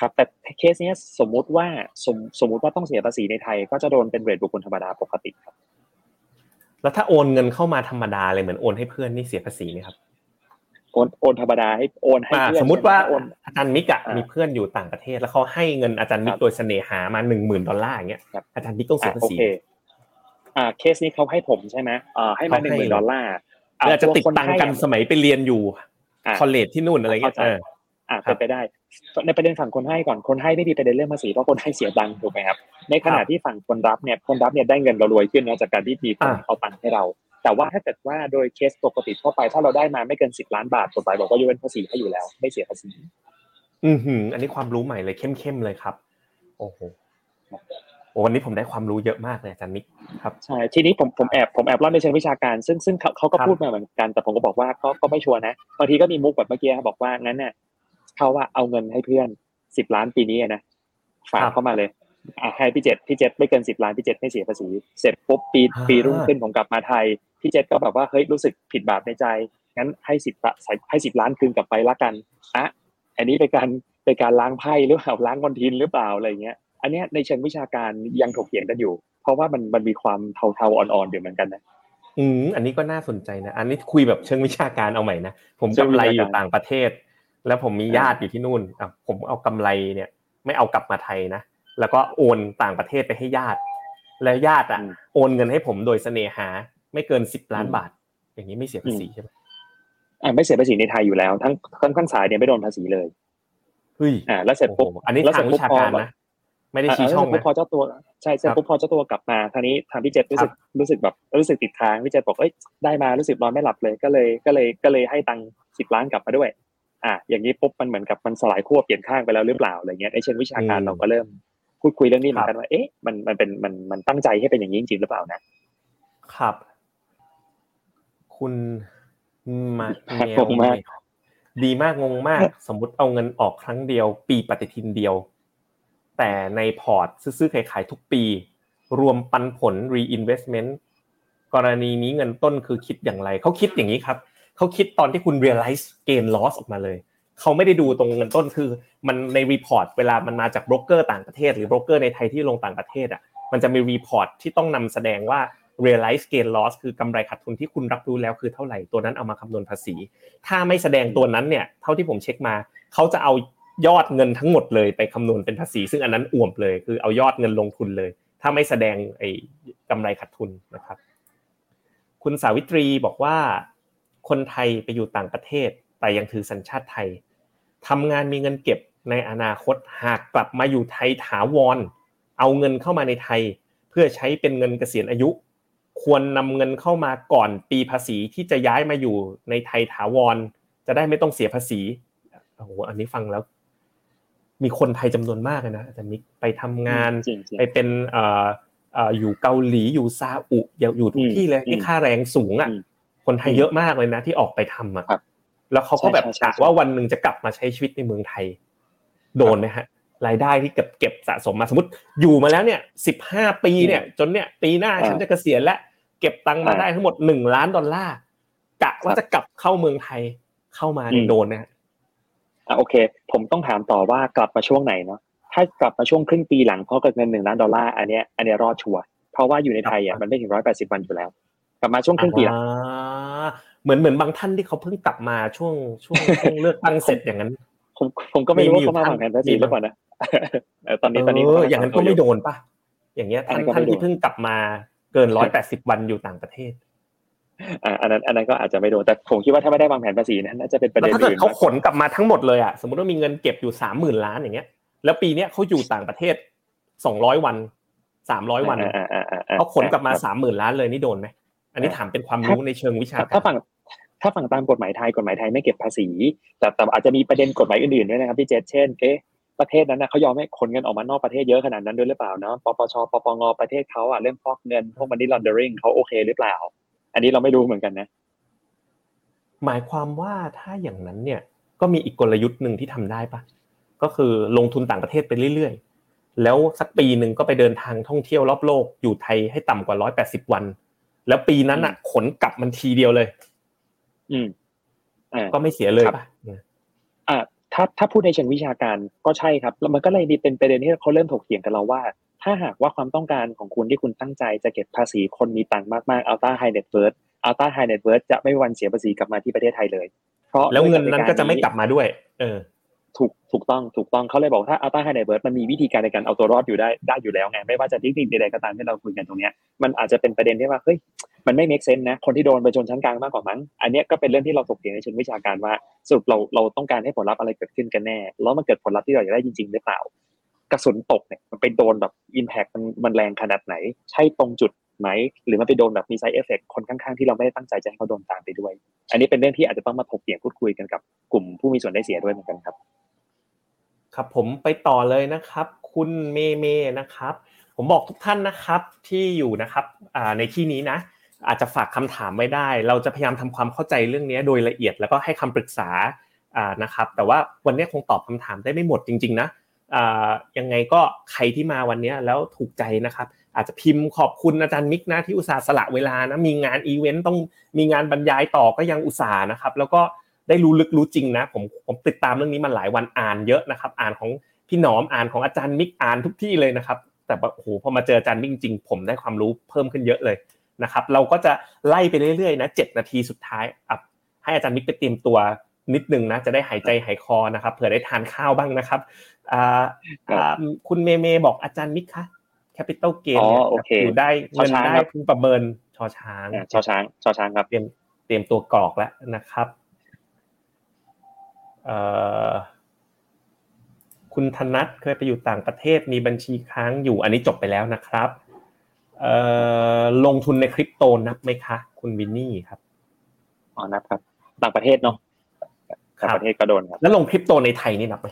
ครับแต่เคสเนี้ยสมมุติว่าสมสมมุติว่าต้องเสียภาษีในไทย ก็จะโดนเป็นเรทบุคคลธรรมดาปกติครับ แล้วถ้าโอนเงินเข้ามาธรรมดาเลยเหมือนโอนให้เพื่อนนี่เสียภาษีไหมครับ โอนโอนธรรมดาให้โอนให้อ่าเพื่อนสมมติว่าโอนอาจารย์มิกอะอ่ามีมีเพื่อนอยู่ต่างประเทศ แล้วเขาให้เงินอาจารย์มิคกรับโดยเสน่หามาหนึ่งหมื่นดอลลาร์อย่างเงี้ยครับอาจารย์มิกต้องเสียอะภาโอษีเคอ่าเคสนี้เขาให้ผมใช่ไหมอ่าให้มาหเขาให้นึ่งหมื่นดอลลาร์หรืออาจจะติดตังค์กันตัวคสมัยไปเรียนอยู่อะคอลเลจที่นู่นอะไรเงี้ยเข้าใจเอออ่าครัเป็บนไปได้ ในประเด็นฝั่งคนให้ก่อนคนให้ไม่มีประเด็นเรื่องภาษีเพราะคนให้เสียตังค์ถูกไหมครับในขณะครับที่ฝั่งคนรับเนี่ยคนรับเนี่ยได้เงินเรารวยขึ้นนะจากการที่มีคนอ่าเอาตังค์ให้เรา แต่ว่าถ้าเกิดว่าโดยเคสปกติทั่วไปถ้าเราได้มาไม่เกินสิบล้านบาทกฎหมายบอกว่ายกเว้นภาษีให้อยู่แล้ว ไม่เสียภาษีอือหือ อันนี้ความรู้ใหม่เลยเข้มๆเลยครับ โอ้โหโอ้วันนี้ผมได้ความรู้เยอะมากเลยอาจารย์มิกครับใช่ทีนี้ผมผมแอบผมแอบเล่าในเชิงวิชาการ ซึ่งซึ่งเขาเขาก็ครับพูดมาเหมือนกัน แต่ผมก็บอกว่าก็ก็ไม่ชัวร์นะบางทีก็มีมุกแบบเมื่อกี้ครับบอกว่างั้นเนี่ยเขาว่าเอาเงินให้เพื่อนสิบล้านปีนี้นะฝากเข้ามาเลยอะให้พี่เจษพี่เจษไม่เกินสิบล้านพี่เจษไม่เสียภาษี เสร็จปุ๊บปีปีรุ่งขึ้นผมกลับมาไทย พี่เจษก็แบบว่าเฮ้ยรู้สึกผิดบาปในใจงั้นให้สิบให้สิบล้านคืนกลับไปละกันอะอันนี้เป็นการเป็นการล้างไพ่หรือเปล่าล้างคอนทินหรือเปล่าอะไรเงี้ย อันเนี้ยในเชิงวิชาการยังถกเถียงกันอยู่ เพราะว่ามันมันมีความเทาๆอ่อนๆอยู่เหมือนกันนะอืมอันนี้ก็น่าสนใจนะ อันนี้คุยแบบเชิงวิชาการเอาใหม่นะผมเชิงกำวิไรชาการอยู่ต่างประเทศ แล้วผมมีอ่าญาติอยู่ที่นู่นอะผมเอากำไรเนี่ย ไม่เอากลับมาไทยนะแล้วก็โอนต่างประเทศไปให้ญาติ แล้วญาติอะโอนเงินให้ผมโดยเสน่หา ไม่เกินสิบล้านบาท อย่างนี้ไม่เสียภาษีใช่ไหมอ่าไม่เสียภาษีในไทยอยู่แล้ว ทั้งทั้งทั้งสายเนี่ยไม่โดนภาษีเลยเฮ้ยอ่าแล้วเสร็จโอ้โหปุ๊บอันนี้แล้วทางวิชาการพอนะไม่ได้ชี้ช่องนะพอเจ้าตัวใช่เสร็จปุ๊บพอเจ้าตัวกลับมาทางนี้ทางพี่เจษรู้สึกรู้สึกแบบรู้สึกติดทางพี่เจษบอกเอ้ยได้มารู้สึกนอนไม่หลับเลยก็เลยก็เลยก็เลยให้ตังค์สิบล้านกลับมาด้วย อะอย่างนี้ปุ๊บมันเหมือนกับมันสลายขั้วเปลี่ยนข้างไปแล้วหรือเปล่าอะไรเงี้ยในเชิงวิชาการเราก็เริ่มพูดคุยเรื่องนี้เหมือนกันว่าเอ๊ะมันมันเป็นมันมันตั้งใจให้เป็นอย่างนี้จริงหรือเปล่านะครับ คุณมาแงงมากดีมากงงมาก สมมุติเอาเงินออกครั้งเดียว ปีปฏิทินเดียว แต่ในพอร์ตซื้อขายขายทุกปี รวมปันผล reinvestment กรณีนี้เงินต้นคือคิดอย่างไรเขาคิดอย่างนี้ครับเขาคิดตอนที่คุณ realize gain loss ออกมาเลยเขาไม่ได้ดูตรงเงินต้นคือ มันใน report เวลามันมาจากโบรกเกอร์ต่างประเทศ หรือโบรกเกอร์ในไทยที่ลงต่างประเทศอะมันจะมี report ที่ต้องนำแสดงว่า realize gain loss คือกำไรขาดทุนที่คุณรับรู้แล้วคือเท่าไหร่ตัวนั้นเอามาคำนวณภาษี ถ้าไม่แสดงตัวนั้นเนี่ยเท่าที่ผมเช็คมา เขาจะเอายอดเงินทั้งหมดเลยไปคำนวณเป็นภาษี ซึ่งอันนั้นอ่วมเลย คือเอายอดเงินลงทุนเลย ถ้าไม่แสดงไอ้กำไรขาดทุนนะครับ คุณสาวิตรีบอกว่า คนไทยไปอยู่ต่างประเทศ แต่ยังถือสัญชาติไทยทำงานมีเงินเก็บในอนาคตหากกลับมาอยู่ไทยถาวร เอาเงินเข้ามาในไทย เพื่อใช้เป็นเงินเกษียณอายุ ควรนำเงินเข้ามาก่อนปีภาษีที่จะย้ายมาอยู่ในไทยถาวร จะได้ไม่ต้องเสียภาษีโอ้โหอันนี้ฟังแล้ว มีคนไทยจำนวนมากเลยนะอาจารย์มิกไปทำงานไปเป็นเอ่ออยู่เกาหลีอยู่ซาอุอยู่ทุกที่เลยที่ค่าแรงสูงอะคนไทยเยอะมากเลยนะที่ออกไปทำอะแล้วเขาก็แบบกะว่าวันหนึ่งจะกลับมาใช้ชีวิตในเมืองไทย โดนไหมฮะ รายได้ที่เก็บเก็บสะสมมาสมมติอยู่มาแล้วเนี่ยสิบห้าปีเนี่ย จนเนี่ยปีหน้าฉันจะเกษียณแล้ว เก็บตังค์มาได้ทั้งหมดหนึ่งล้านดอลลาร์กะว่าจะกลับเข้าเมืองไทยเข้ามาโดนนะอะโอเค ผมต้องถามต่อว่ากลับมาช่วงไหนเนาะถ้ากลับมาช่วงครึ่งปีหลังเพราะกับเงินหนึ่งล้านดอลลาร์อันเนี้ยอันเนี้ยรอดชัวร์เพราะว่าอยู่ในไทยอะมันไม่ถึงร้อยแปดสิบวันอยู่แล้ว กลับมาช่วงครึ่งปีหลังเหมือนเหมือนบางท่านที่เขาเพิ่งกลับมาช่วงช่วงช่วงเลือกตั้งเสร็จอย่างนั้นผมผมก็ไม่รู้ว่าเขามาหวังแผนภาษีหรือเปล่านะตอนนี้ตอนนี้อย่างนั้นก็ไม่โดนป่ะอย่างเงี้ยท่านท่านที่เพิ่งกลับมา เกินร้อยแปดสิบวันอยู่ต่างประเทศอ่าอันนั้นอันนั้นก็อาจจะไม่โดนแต่ผมคิดว่าถ้าไม่ได้วางแผนภาษีนั้นน่าจะเป็นประเด็นอื่นถ้าเกิดเขาขนกลับมาทั้งหมดเลยอะสมมติว่ามีเงินเก็บอยู่สามหมื่นล้านอย่างเงี้ย แล้วปีเนี้ยเขาอยู่ต่างประเทศสองร้อยวันสามร้อยวันเขาขนกลับมาสามหมื่นล้านเลยนี่โดนไหมอันนี้ถามเป็นความรู้ในเชิงวิชาการถ้าฝั่งถ้าฝั่งตามกฎหมายไทยกฎหมายไทยไม่เก็บภาษี แต่แต่อาจจะมีประเด็นกฎหมายอื่นๆด้วยนะครับพี่เจษเช่นเอ๊ะ ประเทศนั้นนะเขายอมให้คนเงินออกมานอกประเทศเยอะขนาดนั้นด้วยหรือเปล่าเนาะปปชปปงประเทศเขาอะเรื่องฟอกเงินพวกมันนี่ลอนเดอริงเขาโอเคหรือเปล่า อันนี้เราไม่รู้เหมือนกันนะ หมายความว่าถ้าอย่างนั้นเนี่ย ก็มีอีกกลยุทธ์หนึ่งที่ทำได้ปะก็คือลงทุนต่างประเทศไปเรื่อยๆ แล้วสักปีหนึ่งก็ไปเดินทางท่องเที่ยวรอบโลกอยู่ไทยให้ต่ำกว่าร้อยแปดสิบวัน แล้วปีนั้นอะ ขนกลับมันทีเดียวเลย อืมก็ไม่เสียเลยป่ะอ่า ถ้าถ้าพูดในเชิงวิชาการก็ใช่ครับแล้วมันก็เลยเป็นประเด็นที่เขาเริ่มถกเถียงกันเราว่า ถ้าหากว่าความต้องการของคุณที่คุณตั้งใจจะเก็บภาษีคนมีตังค์มากๆ ultra high net worth ultra high net worth จะไม่มีวันเสียภาษีกลับมาที่ประเทศไทยเลย เพราะแล้วเงินนั้นก็จะไม่กลับมาด้วย เออ ถูกถูกต้องถูกต้องเขาเลยบอกถ้า ultra high net worth มันมีวิธีการในการเอาตัวรอดอยู่ได้ได้อยู่แล้วไงไม่ว่าจะเทคนิคใดๆก็ตามที่เราคุยกันตรงเนี้ยมันอาจจะเป็นประเด็นที่ว่าเฮ้ยมันไม่ make sense นะคนที่โดนไปชนชั้นกลางมากกว่ามั้งอันนี้ก็เป็นเรื่องที่เราถกเถียงในเชิงวิชาการว่าสรุปเราเราต้องการให้ผลลัพธ์อะไรเกิดขึ้นกันแน่ แล้วมันเกิดผลลัพธ์ที่เราอยากได้จริงๆหรือเปล่ากระสุนตกเนี่ยมันไปโดนแบบ impact มันมันแรงขนาดไหน ใช่ตรงจุด ไหม หรือมันไปโดนแบบมี side effect คนข้างๆที่เราไม่ได้ตั้งใจจะให้เขาโดนตามไปด้วย อันนี้เป็นเรื่องที่อาจจะต้องมาถกเถียงพูดคุยกันกับกลุ่มผู้มีส่วนได้เสียด้วยเหมือนกันครับ ครับผมไปต่อเลยนะครับ คุณเมเมนะครับ ผมบอกทุกท่านนะครับที่อยู่นะครับในที่นี้นะ อาจจะฝากคำถามไว้ได้ เราจะพยายามทำความเข้าใจเรื่องนี้โดยละเอียดแล้วก็ให้คำปรึกษานะครับ แต่ว่าวันนี้คงตอบคำถามได้ไม่หมดจริง ๆ นะยังไงก็ใครที่มาวันนี้แล้วถูกใจนะครับ อาจจะพิมพ์ขอบคุณอาจารย์มิกนะที่อุตส่าห์สละเวลานะมีงานอีเวนต์ต้องมีงานบรรยายต่อก็ยังอุตส่าห์นะครับ แล้วก็ได้รู้ลึกรู้จริงนะผมผมติดตามเรื่องนี้มาหลายวันอ่านเยอะนะครับ อ่านของพี่หนอมอ่านของอาจารย์มิกอ่านทุกที่เลยนะครับ แต่โอ้โหพอมาเจออาจารย์มิกจริงผมได้ความรู้เพิ่มขึ้นเยอะเลยนะครับ เราก็จะไล่ไปเรื่อยๆนะเจ็ดนาทีสุดท้ายอะให้อาจารย์มิกไปเตรียมตัวนิดนึงนะจะได้หายใจหายคอนะครับเผื่อได้ทานข้าวบ้างนะครับคุณเมเมบอกอาจารย์มิกคะ capital gain อยู่ในเงินได้พึงประเมินชอช้างชอช้างชอช้างครับเตรียมเตรียมตัวกรอกแล้วนะครับคุณธนัทเคยไปอยู่ต่างประเทศมีบัญชีค้างอยู่อันนี้จบไปแล้วนะครับเอ่อลงทุนในคริปโตนับไหมคะ คุณวินนี่ครับอ๋อนับครับ ต่างประเทศเนาะต่างประเทศก็โดนครับแล้วลงคริปโตในไทยนี่นับไหม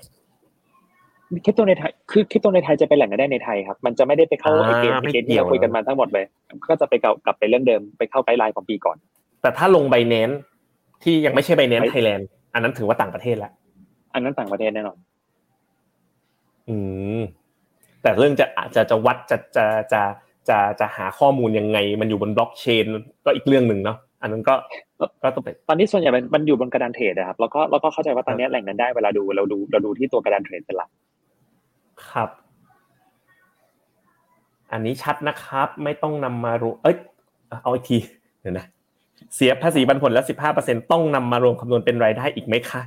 คริปโตในไทยคือคริปโตในไทยจะเป็นแหล่งเงินได้ในไทยครับ มันจะไม่ได้ไปเข้าอ่าไอเกณฑ์ไม่ไอเกณฑ์เกี่ที่ยวเราคุยกันมาทั้งหมดเลย ก็จะไปเก่ากลับไปเรื่องเดิมไปเข้า guideline ของปีก่อน แต่ถ้าลง Binance ที่ยังไม่ใช่ Binance ไม่ไทยแลนด์อันนั้นถือว่าต่างประเทศแล้วอันนั้นต่างประเทศแน่นอน อืมแต่เรื่องจะอาจจะจะวัดจะจะจะจะจะหาข้อมูลยังไง มันอยู่บนบล็อกเชน ก็อีกเรื่องหนึ่งเนาะอันนั้นก็ก็ต้องไปตอนนี้ส่วนใหญ่มันมันอยู่บนกระดานเทรดนะครับแล้วก็แล้วก็เข้าใจว่าตอนนี้แหล่งเงินได้เวลาดูเราดูเราดูที่ตัวกระดานเทรดเป็นหลัก ครับ อันนี้ชัดนะครับ ไม่ต้องนำมารวมเอ้ยเอาอีกทีเดี๋ยวนะเสียภาษีปันผลแล้วสิบห้าเปอร์เซ็นต้องนำมารวมคำนวณเป็นรายได้อีกไหมคะ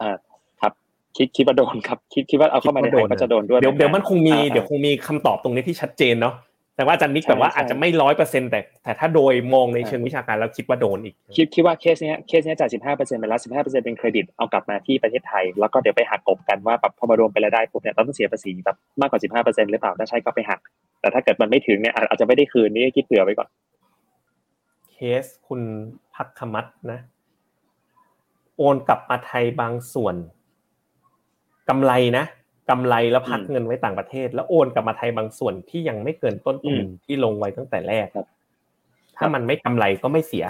อ่าครับคิดคิดว่าโดนครับคิดคิดว่าเอาเข้ามาในไทยก็จะโดนด้วยเดี๋ยวเดี๋ยวมันคงมีอ่าเดี๋ยวคงมีคำตอบตรงนี้ที่ชัดเจนเนาะ แต่ว่าอาจารย์นิกใช่แบบว่าใช่อาจจะไม่ร้อยเปอร์เซ็นแต่แต่ถ้าโดยมองในใช่เชิงวิชาการแล้วคิดว่าโดนอีกคิดคิดว่าเคสเนี้ยเคสเนี้ยจ่ายสิบห้าเปอร์เซ็นต์ไปแล้วสิบห้าเปอร์เซ็นต์เป็นเครดิตเอากลับมาที่ประเทศไทย แล้วก็เดี๋ยวไปหักกบกันว่าแบบพอมารวมเป็นรายได้ปุ๊บเนี่ยเราต้องเสียภาษีแบบมากกว่าสิบห้าเปอร์เซ็นต์หรือเปล่าถ้าใช่ก็ไปหัก แต่ถ้าเกิดมันไม่ถึงเนี่ยอาจอาจจะไม่ได้คืนนี่คิดเผื่อไว้ก่อน เคสคุณพักคมัตนะ โอนกลับมาไทยบางส่วนกำไรนะ กำไรแล้วพักอืมเงินไว้ต่างประเทศ แล้วโอนกลับมาไทยบางส่วนที่ยังไม่เกินต้นทุนอืมที่ลงไว้ตั้งแต่แรกครับถ้ามันไม่กำไรก็ไม่เสีย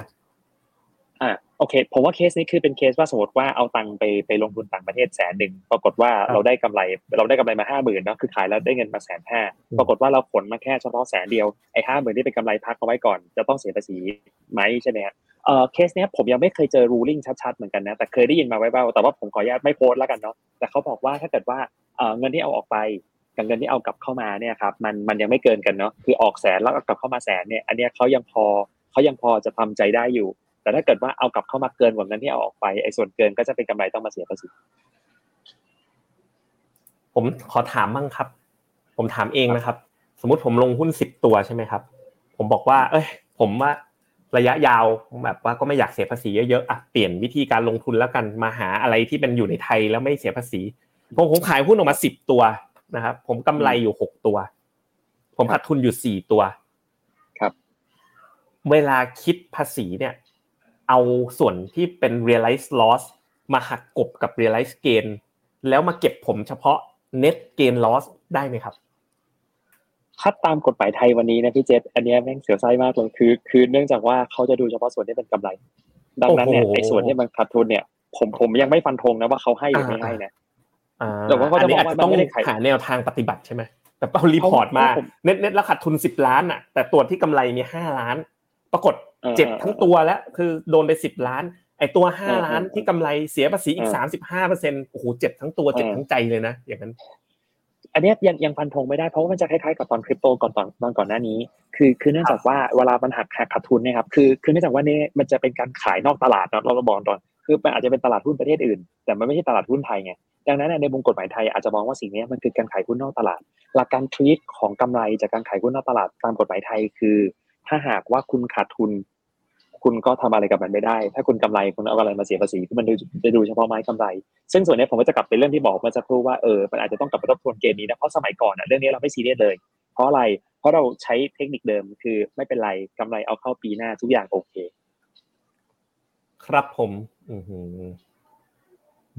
อ่า โอเค ผมว่าเคสนี้คือเป็นเคสว่าสมมติว่าเอาตังค์ไปไปลงทุนต่างประเทศแสนหนึ่งปรากฏว่าครับเราได้กำไร เราได้กำไรมาห้าหมื่นเนาะคือขายแล้วได้เงินมาแสนห้าอืมปรากฏว่าเราผลมาแค่เฉพาะแสนเดียวไอ้ห้าหมื่นที่เป็นกำไรพักเอาไว้ก่อน จะต้องเสียภาษีไหมใช่ไหมฮะเอ่อเคสเนี้ยผมยังไม่เคยเจอ ruling ชัดๆเหมือนกันนะแต่เคยได้ยินมาไว้บ้างแต่ว่าผมขออนุญาตไม่โพสต์แล้วกันเนาะแต่เขาบอกว่าถ้าเกิดว่าเอ่อเงินที่เอาออกไปกับเงินที่เอากลับเข้ามาเนี่ยครับมันมันยังไม่เกินกันเนาะคือออกแสนแล้วเอากลับเข้ามาแสนเนี่ยอันเนี้ยเขายังพอเขายังพอจะทำใจได้อยู่ แต่ถ้าเกิดว่าเอากลับเข้ามาเกินกว่าเงินที่เอาออกไปไอ้ส่วนเกินก็จะเป็นกำไรต้องมาเสียภาษีผมขอถามบ้างครับ ผมถามเองนะครับ สมมติผมลงหุ้นสิบตัวใช่ไหมครับ ผมบอกว่า เอ้ย ผมว่าระยะยาวแบบว่าก็ไม่อยากเสียภาษีเยอะๆอะเปลี่ยนวิธีการลงทุนแล้วกันมาหาอะไรที่เป็นอยู่ในไทยแล้วไม่เสียภาษีผมผมขายหุ้นออกมาสิบตัวนะครับผมกำไรอยู่หกตัว ผมขาดทุนอยู่สี่ตัว ครับ เวลาคิดภาษีเนี่ย เอาส่วนที่เป็น realize loss มาหักกลบกับ realize gain แล้วมาเก็บผมเฉพาะ net gain loss ได้ไหมครับถ้าตามกฎหมายไทยวันนี้นะพี่เจษอันเนี้ยแม่งเสียวไส้มากเลยคือ คือเนื่องจากว่าเขาจะดูเฉพาะส่วนที่เป็นกำไร ดังนั้นเนี่ยโอ้โหไอ้ส่วนที่มันขาดทุนเนี่ย ผมผมยังไม่ฟันธงนะว่าเขาให้หรือไม่ให้นะอ่าแต่ว่าเขาจะอันนี้บอกอาจว่าจะต้องมันไม่ได้ขายหาแนวทางปฏิบัติใช่ไหมแต่เอา report มาเพราะผม net net แล้วขาดทุนสิบล้านอะ แต่ตัวที่กำไรมีห้าล้าน ปรากฏ เออเจ็บทั้งตัวแล้วคือโดนไปสิบล้าน ไอตัวห้าเออล้านเออที่กำไรเสียภาษีอีกเออสามสิบห้าเปอร์เซ็นต์โอ้โหเจ็บทั้งตัวเจ็บเออทั้งใจเลยนะอย่างนั้น อันเนี้ยยังยังฟันธงไม่ได้เพราะว่ามันจะคล้ายๆกับตอนคริปโตก่อนตอนตอนก่อนหน้านี้ คือคือเนื่องจากว่าเวลามันหักหักขาดทุนเนี่ยครับคือคือเนื่องจากว่าเนี่ยมันจะเป็นการขายนอกตลาดเนาะเราเราบอกตอนคือมันอาจจะเป็นตลาดหุ้นประเทศอื่น แต่มันไม่ใช่ตลาดหุ้นไทยไงดังนั้นเนยในมุมกฎหมายไทยอาจจะมองว่าสิ่งเนี้ยมันคือการขายหุ้นนอกตลาด หลักการทรีตของกำไรจากการขายหุ้นนอกตลาดตามกฎหมายไทยคือ ถ้าหากว่าคุณขาดทุน คุณก็ทำอะไรกับมันไม่ได้ ถ้าคุณกำไรคุณเอาอะไรมาเสียภาษีคือมันดูจะดูเฉพาะไม้กำไร ซึ่งส่วนนี้ผมก็จะกลับไปเรื่องที่บอกเมื่อสักครู่ว่าเออมันอาจจะต้องกลับไปทบทวนเกณฑ์นี้นะเพราะสมัยก่อนอะเรื่องนี้เราไม่ซีเรียสเลย เพราะอะไรเพราะเราใช้เทคนิคเดิมคือไม่เป็นไรกำไรเอาเข้าปีหน้าทุกอย่างโอเค ครับผมอื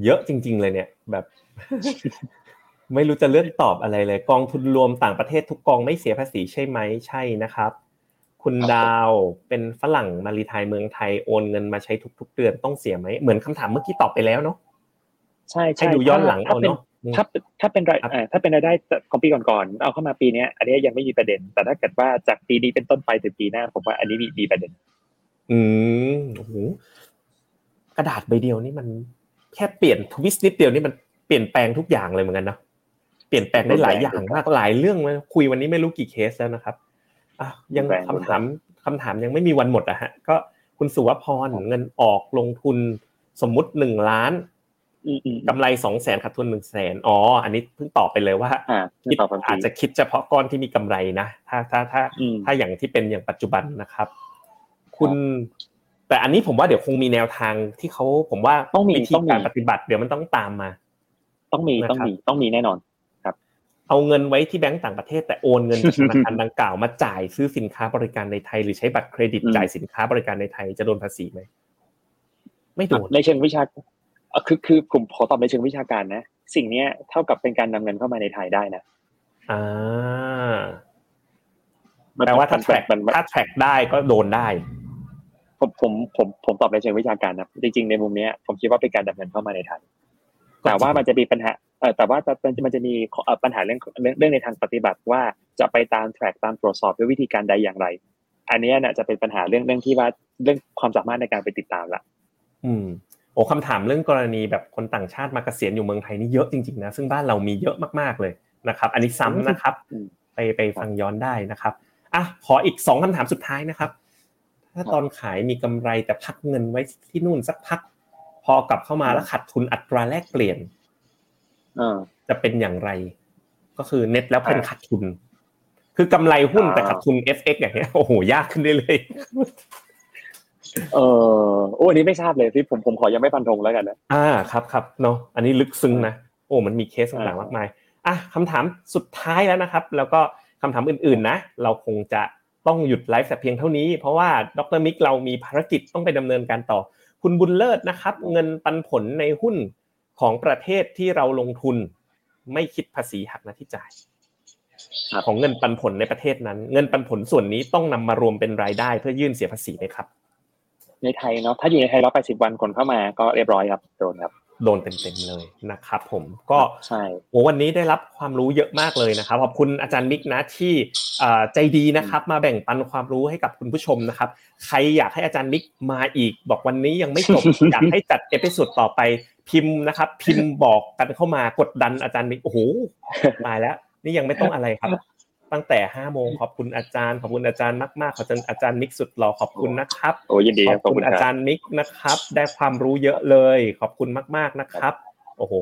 เยอะจริง ๆ เลยเนี่ย แบบ ไม่รู้จะเลื่อนตอบอะไรเลย กองทุนรวมต่างประเทศทุกกองไม่เสียภาษีใช่ไหมใช่นะครับ คุณครับดาวเป็นฝรั่งมารีไทยเมืองไทยโอนเงินมาใช้ทุก ๆ เดือนต้องเสียไหมเหมือนคำถามเมื่อกี้ตอบไปแล้วเนาะใช่ให้ใช่ดูย้อนหลังถ้าเอาเป็นเนาะถ้าถ้าเป็นรายครับอ่าถ้าเป็นรายได้ของปีก่อนๆเอาเข้ามาปีเนี้ยอันนี้ยังไม่มีประเด็น แต่ถ้าเกิดว่าจากปีนี้เป็นต้นไปถึงปีหน้า ผมว่าอันนี้มีมีประเด็น อืมโอ้โหกระดาษใบเดียวนี่มันแค่เปลี่ยนทวิสต์นิดเดียวนี่มันเปลี่ยนแปลงทุกอย่างเลยเหมือนกันเนาะเปลี่ยนแปลงได้หลายอย่างมากหลายเรื่องเลยคุยวันนี้ไม่รู้กี่เคสแล้วนะครับ อะยังคำถามคำถามยังไม่มีวันหมดอะฮะ ก็คุณสุวพรเงินออกลงทุนสมมุติหนึ่งล้านอืมอืมกำไรสองแสนขาดทุนหนึ่งแสนอ๋ออันนี้เพิ่งตอบไปเลยว่าอ่าคิดต่อความจริอาจงจะคิดเฉพาะก้อนที่มีกำไรนะถ้าถ้าถ้าอืมถ้าอย่างที่เป็นอย่างปัจจุบันนะครับ คุณ แต่อันนี้ผมว่าเดี๋ยวคงมีแนวทางที่เขาผมว่าต้องมีวิธีต้องมีการปฏิบัติ เดี๋ยวมันต้องตามมา ต้องมีต้องมีต้องมีแน่นอนครับ เอาเงินไว้ที่แบงก์ต่างประเทศ แต่โอนเงินจากธนาคารดังกล่าวมาจ่ายซื้อสินค้าบริการในไทย หรือใช้บัตรเครดิตจ่ายสินค้าบริการในไทยจะโดนภาษีไหมไม่โดนในเชิงวิชาคือคือผมขอตอบในเชิงวิชาการนะ สิ่งเนี้ยเท่ากับเป็นการนำเงินเข้ามาในไทยได้นะอ่าแปลว่าถ้าแทร็กถ้าแทร็กได้ก็โดนได้ผมผมผมผมตอบในเชิงวิชาการนะจริงๆในมุมนี้ผมคิดว่าเป็นการดำเนินเข้ามาในไทย แต่ว่ามันจะมีปัญหาเออแต่ว่ามันจะมีปัญหาเรื่องเรื่องในทางปฏิบัติว่าจะไปตามแทร็กตามตรวจสอบด้วยวิธีการใดอย่างไร อันนี้น่ะจะเป็นปัญหาเรื่องเรื่องที่ว่าเรื่องความสามารถในการไปติดตามละ อืมโอ้คำถามเรื่องกรณีแบบคนต่างชาติมาเกษียณอยู่เมืองไทยนี่เยอะจริงๆนะซึ่งบ้านเรามีเยอะมากๆเลยนะครับ อันนี้ซ้ำนะครับ ไปไปฟังย้อนได้นะครับอะขออีกสองคำถามสุดท้ายนะครับ ถ้าตอนขายมีกำไรแต่พักเงินไว้ที่นู่นสักพัก พอกลับเข้ามาแล้วขาดทุนอัตราแลกเปลี่ยนจะเป็นอย่างไร ก็คือเน็ตแล้วเป็นขาดทุน คือกำไรหุ้นแต่ขาดทุน FX อย่างเงี้ยโอ้โหยากขึ้นได้เลยเออโอ้อันนี้ไม่ทราบเลยที่ผมผมขอยังไม่ฟันธงแล้วกันนะอ่าครับครับเนาะอันนี้ลึกซึ้งนะโอ้มันมีเคสต่างๆมากมายอะคำถามสุดท้ายแล้วนะครับ แล้วก็คำถามอื่นๆนะ เราคงจะต้องหยุดไลฟ์แต่เพียงเท่านี้ เพราะว่าดรมิกเรามีภารกิจต้องไปดำเนินการต่อ คุณบุญเลิศนะครับ เงินปันผลในหุ้นของประเทศที่เราลงทุน ไม่คิดภาษีหักหน้าที่จ่ายของเงินปันผลในประเทศนั้น เงินปันผลส่วนนี้ต้องนำมารวมเป็นรายได้เพื่อยื่นเสียภาษีไหมครับ ในไทยเนาะถ้าอยู่ในไทยร้อยแปดสิบวันขนเข้ามาก็เรียบร้อยครับโดนครับ โดนเต็มๆเลยนะครับ ผมก็ใช่โอ้วันนี้ได้รับความรู้เยอะมากเลยนะครับขอบคุณอาจารย์มิกนะที่ใจดีนะครับ มาแบ่งปันความรู้ให้กับคุณผู้ชมนะครับ ใครอยากให้อาจารย์มิกมาอีก บอกวันนี้ยังไม่จบอยากให้จัด episode ต่อไปพิมพ์นะครับ พิมพ์บอกกันเข้ามากดดันอาจารย์มิกโอ้โหมาแล้ว นี่ยังไม่ต้องอะไรครับ ตั้งแต่ห้าโมงขอบคุณอาจารย์ขอบคุณอาจารย์มากๆขอบคุณอาจารย์มิกสุดหล่อขอบคุณนะครับโอ้ยินดีขอบคุณอาจารย์มิกนะครับ ได้ความรู้เยอะเลย ขอบคุณมากๆนะครับ โอ้โห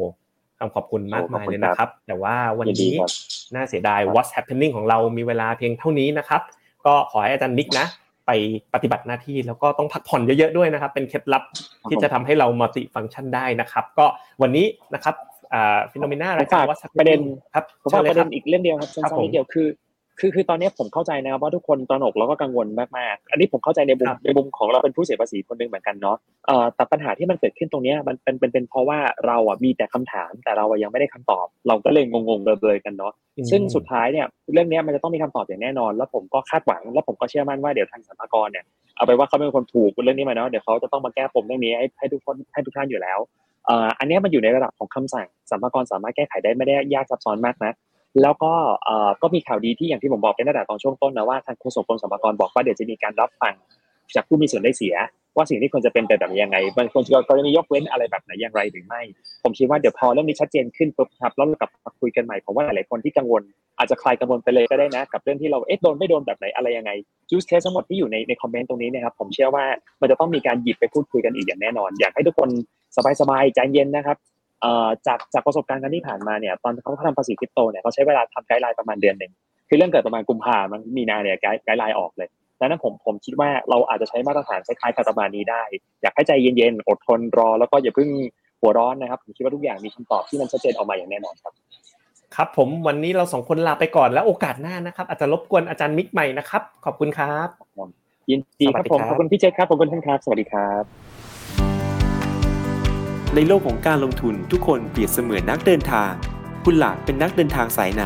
คำขอบคุณมากมายเลยนะครับ แต่ว่าวันนี้น่าเสียดาย what's happening ของเรามีเวลาเพียงเท่านี้นะครับ ก็ขอให้อาจารย์มิกนะ ไปปฏิบัติหน้าที่แล้วก็ต้องพักผ่อนเยอะๆด้วยนะครับ เป็นเคล็ดลับที่จะทำให้เรา multifunction ได้นะครับ ก็วันนี้นะครับ FINNOMENA รายการว่าประเด็นครับผมว่าประเด็นอีกเรื่องเดียวครับสั้นๆนิดเดียวคือคือคือตอนนี้ผมเข้าใจนะครับว่าทุกคนตระหนกแล้วก็กังวลมากๆ อันนี้ผมเข้าใจในมุมในมุมของเราเป็นผู้เสียภาษีคนหนึ่งเหมือนกันเนาะเอ่อแต่ปัญหาที่มันเกิดขึ้นตรงนี้มันเป็นเป็นเป็นเพราะว่าเราอะมีแต่คำถาม แต่เรายังไม่ได้คำตอบ เราก็เลยงงๆเบลอๆกันเนาะซึ่งสุดท้ายเนี่ยเรื่องนี้มันจะต้องมีคำตอบอย่างแน่นอน แล้วผมก็คาดหวัง แล้วผมก็เชื่อมั่นว่าเดี๋ยวทางสรรพากรเนี่ยเอาไปว่าเขาเป็นคนถูกเรื่องนี้มาเนาะเดี๋ยวเขาจะต้องมาแก้ปมเรื่องนี้ให้ให้ทุกคนให้ทุกท่านอยู่แล้ว อันนี้มันอยู่ในระดับของคำสั่งสัมภากรสามารถแก้ไขได้ไม่ได้ยากซับซ้อนมากนะแล้วก็ก็มีข่าวดีที่อย่างที่ผมบอกเป็นตั้งแต่ตอนช่วงต้นนะว่าทางโฆษกกรมสรรพากรบอกว่าเดี๋ยวจะมีการรับฟัง จากผู้มีส่วนได้เสีย ว่าสิ่งที่ควรจะเป็นแบบยังไงบางคนก็จะมียกเว้นอะไรแบบไหนอย่างไรหรือไม่ ผมคิดว่าเดี๋ยวพอเรื่องนี้ชัดเจนขึ้นปุ๊บครับแล้วเรากลับมาคุยกันใหม่ผมว่าหลายคนที่กังวล อาจจะคลายกังวลไปเลยก็ได้นะ กับเรื่องที่เราเอ๊ะโดนไม่โดนแบบไหนอะไรยังไงจูสเคสทั้งหมดที่อยู่ในในคอมเมนต์ตรงนี้นะครับผมเชื่อว่ามันจะต้องมีการหยิบไปพูดคุยกันอีกอย่างแน่นอน อยากให้ทุกคนสบายๆใจเย็นนะครับจากจากประสบการณ์กันที่ผ่านมาเนี่ยตอนเขาทำภาษีคริปโตเนี่ยเขาใช้เวลาทำไกด์ไลน์ประมาณเดือนหนึ่งคือเรื่องเกิดประมาณกุมภาพันธ์มีนาเนี่ยไกด์ไลน์ออกเลย ดังนั้นผมผมคิดว่าเราอาจจะใช้มาตรฐานคล้ายๆกับประมาณนี้ได้ อยากให้ใจเย็นๆ อดทนรอ แล้วก็อย่าเพิ่งหัวร้อนนะครับ ผมคิดว่าทุกอย่างมีคำตอบที่มันชัดเจนออกมาอย่างแน่นอนครับ ครับผมวันนี้เราสองคนลาไปก่อนแล้วโอกาสหน้านะครับ อาจจะรบกวนอาจารย์มิกใหม่นะครับ ขอบคุณครับยินดีครับผมขอบคุณพี่เจคครับขอบคุณท่านครับ สวัสดีครับ ในโลกของการลงทุนทุกคนเปรียบเสมือนนักเดินทาง คุณหลักเป็นนักเดินทางสายไหน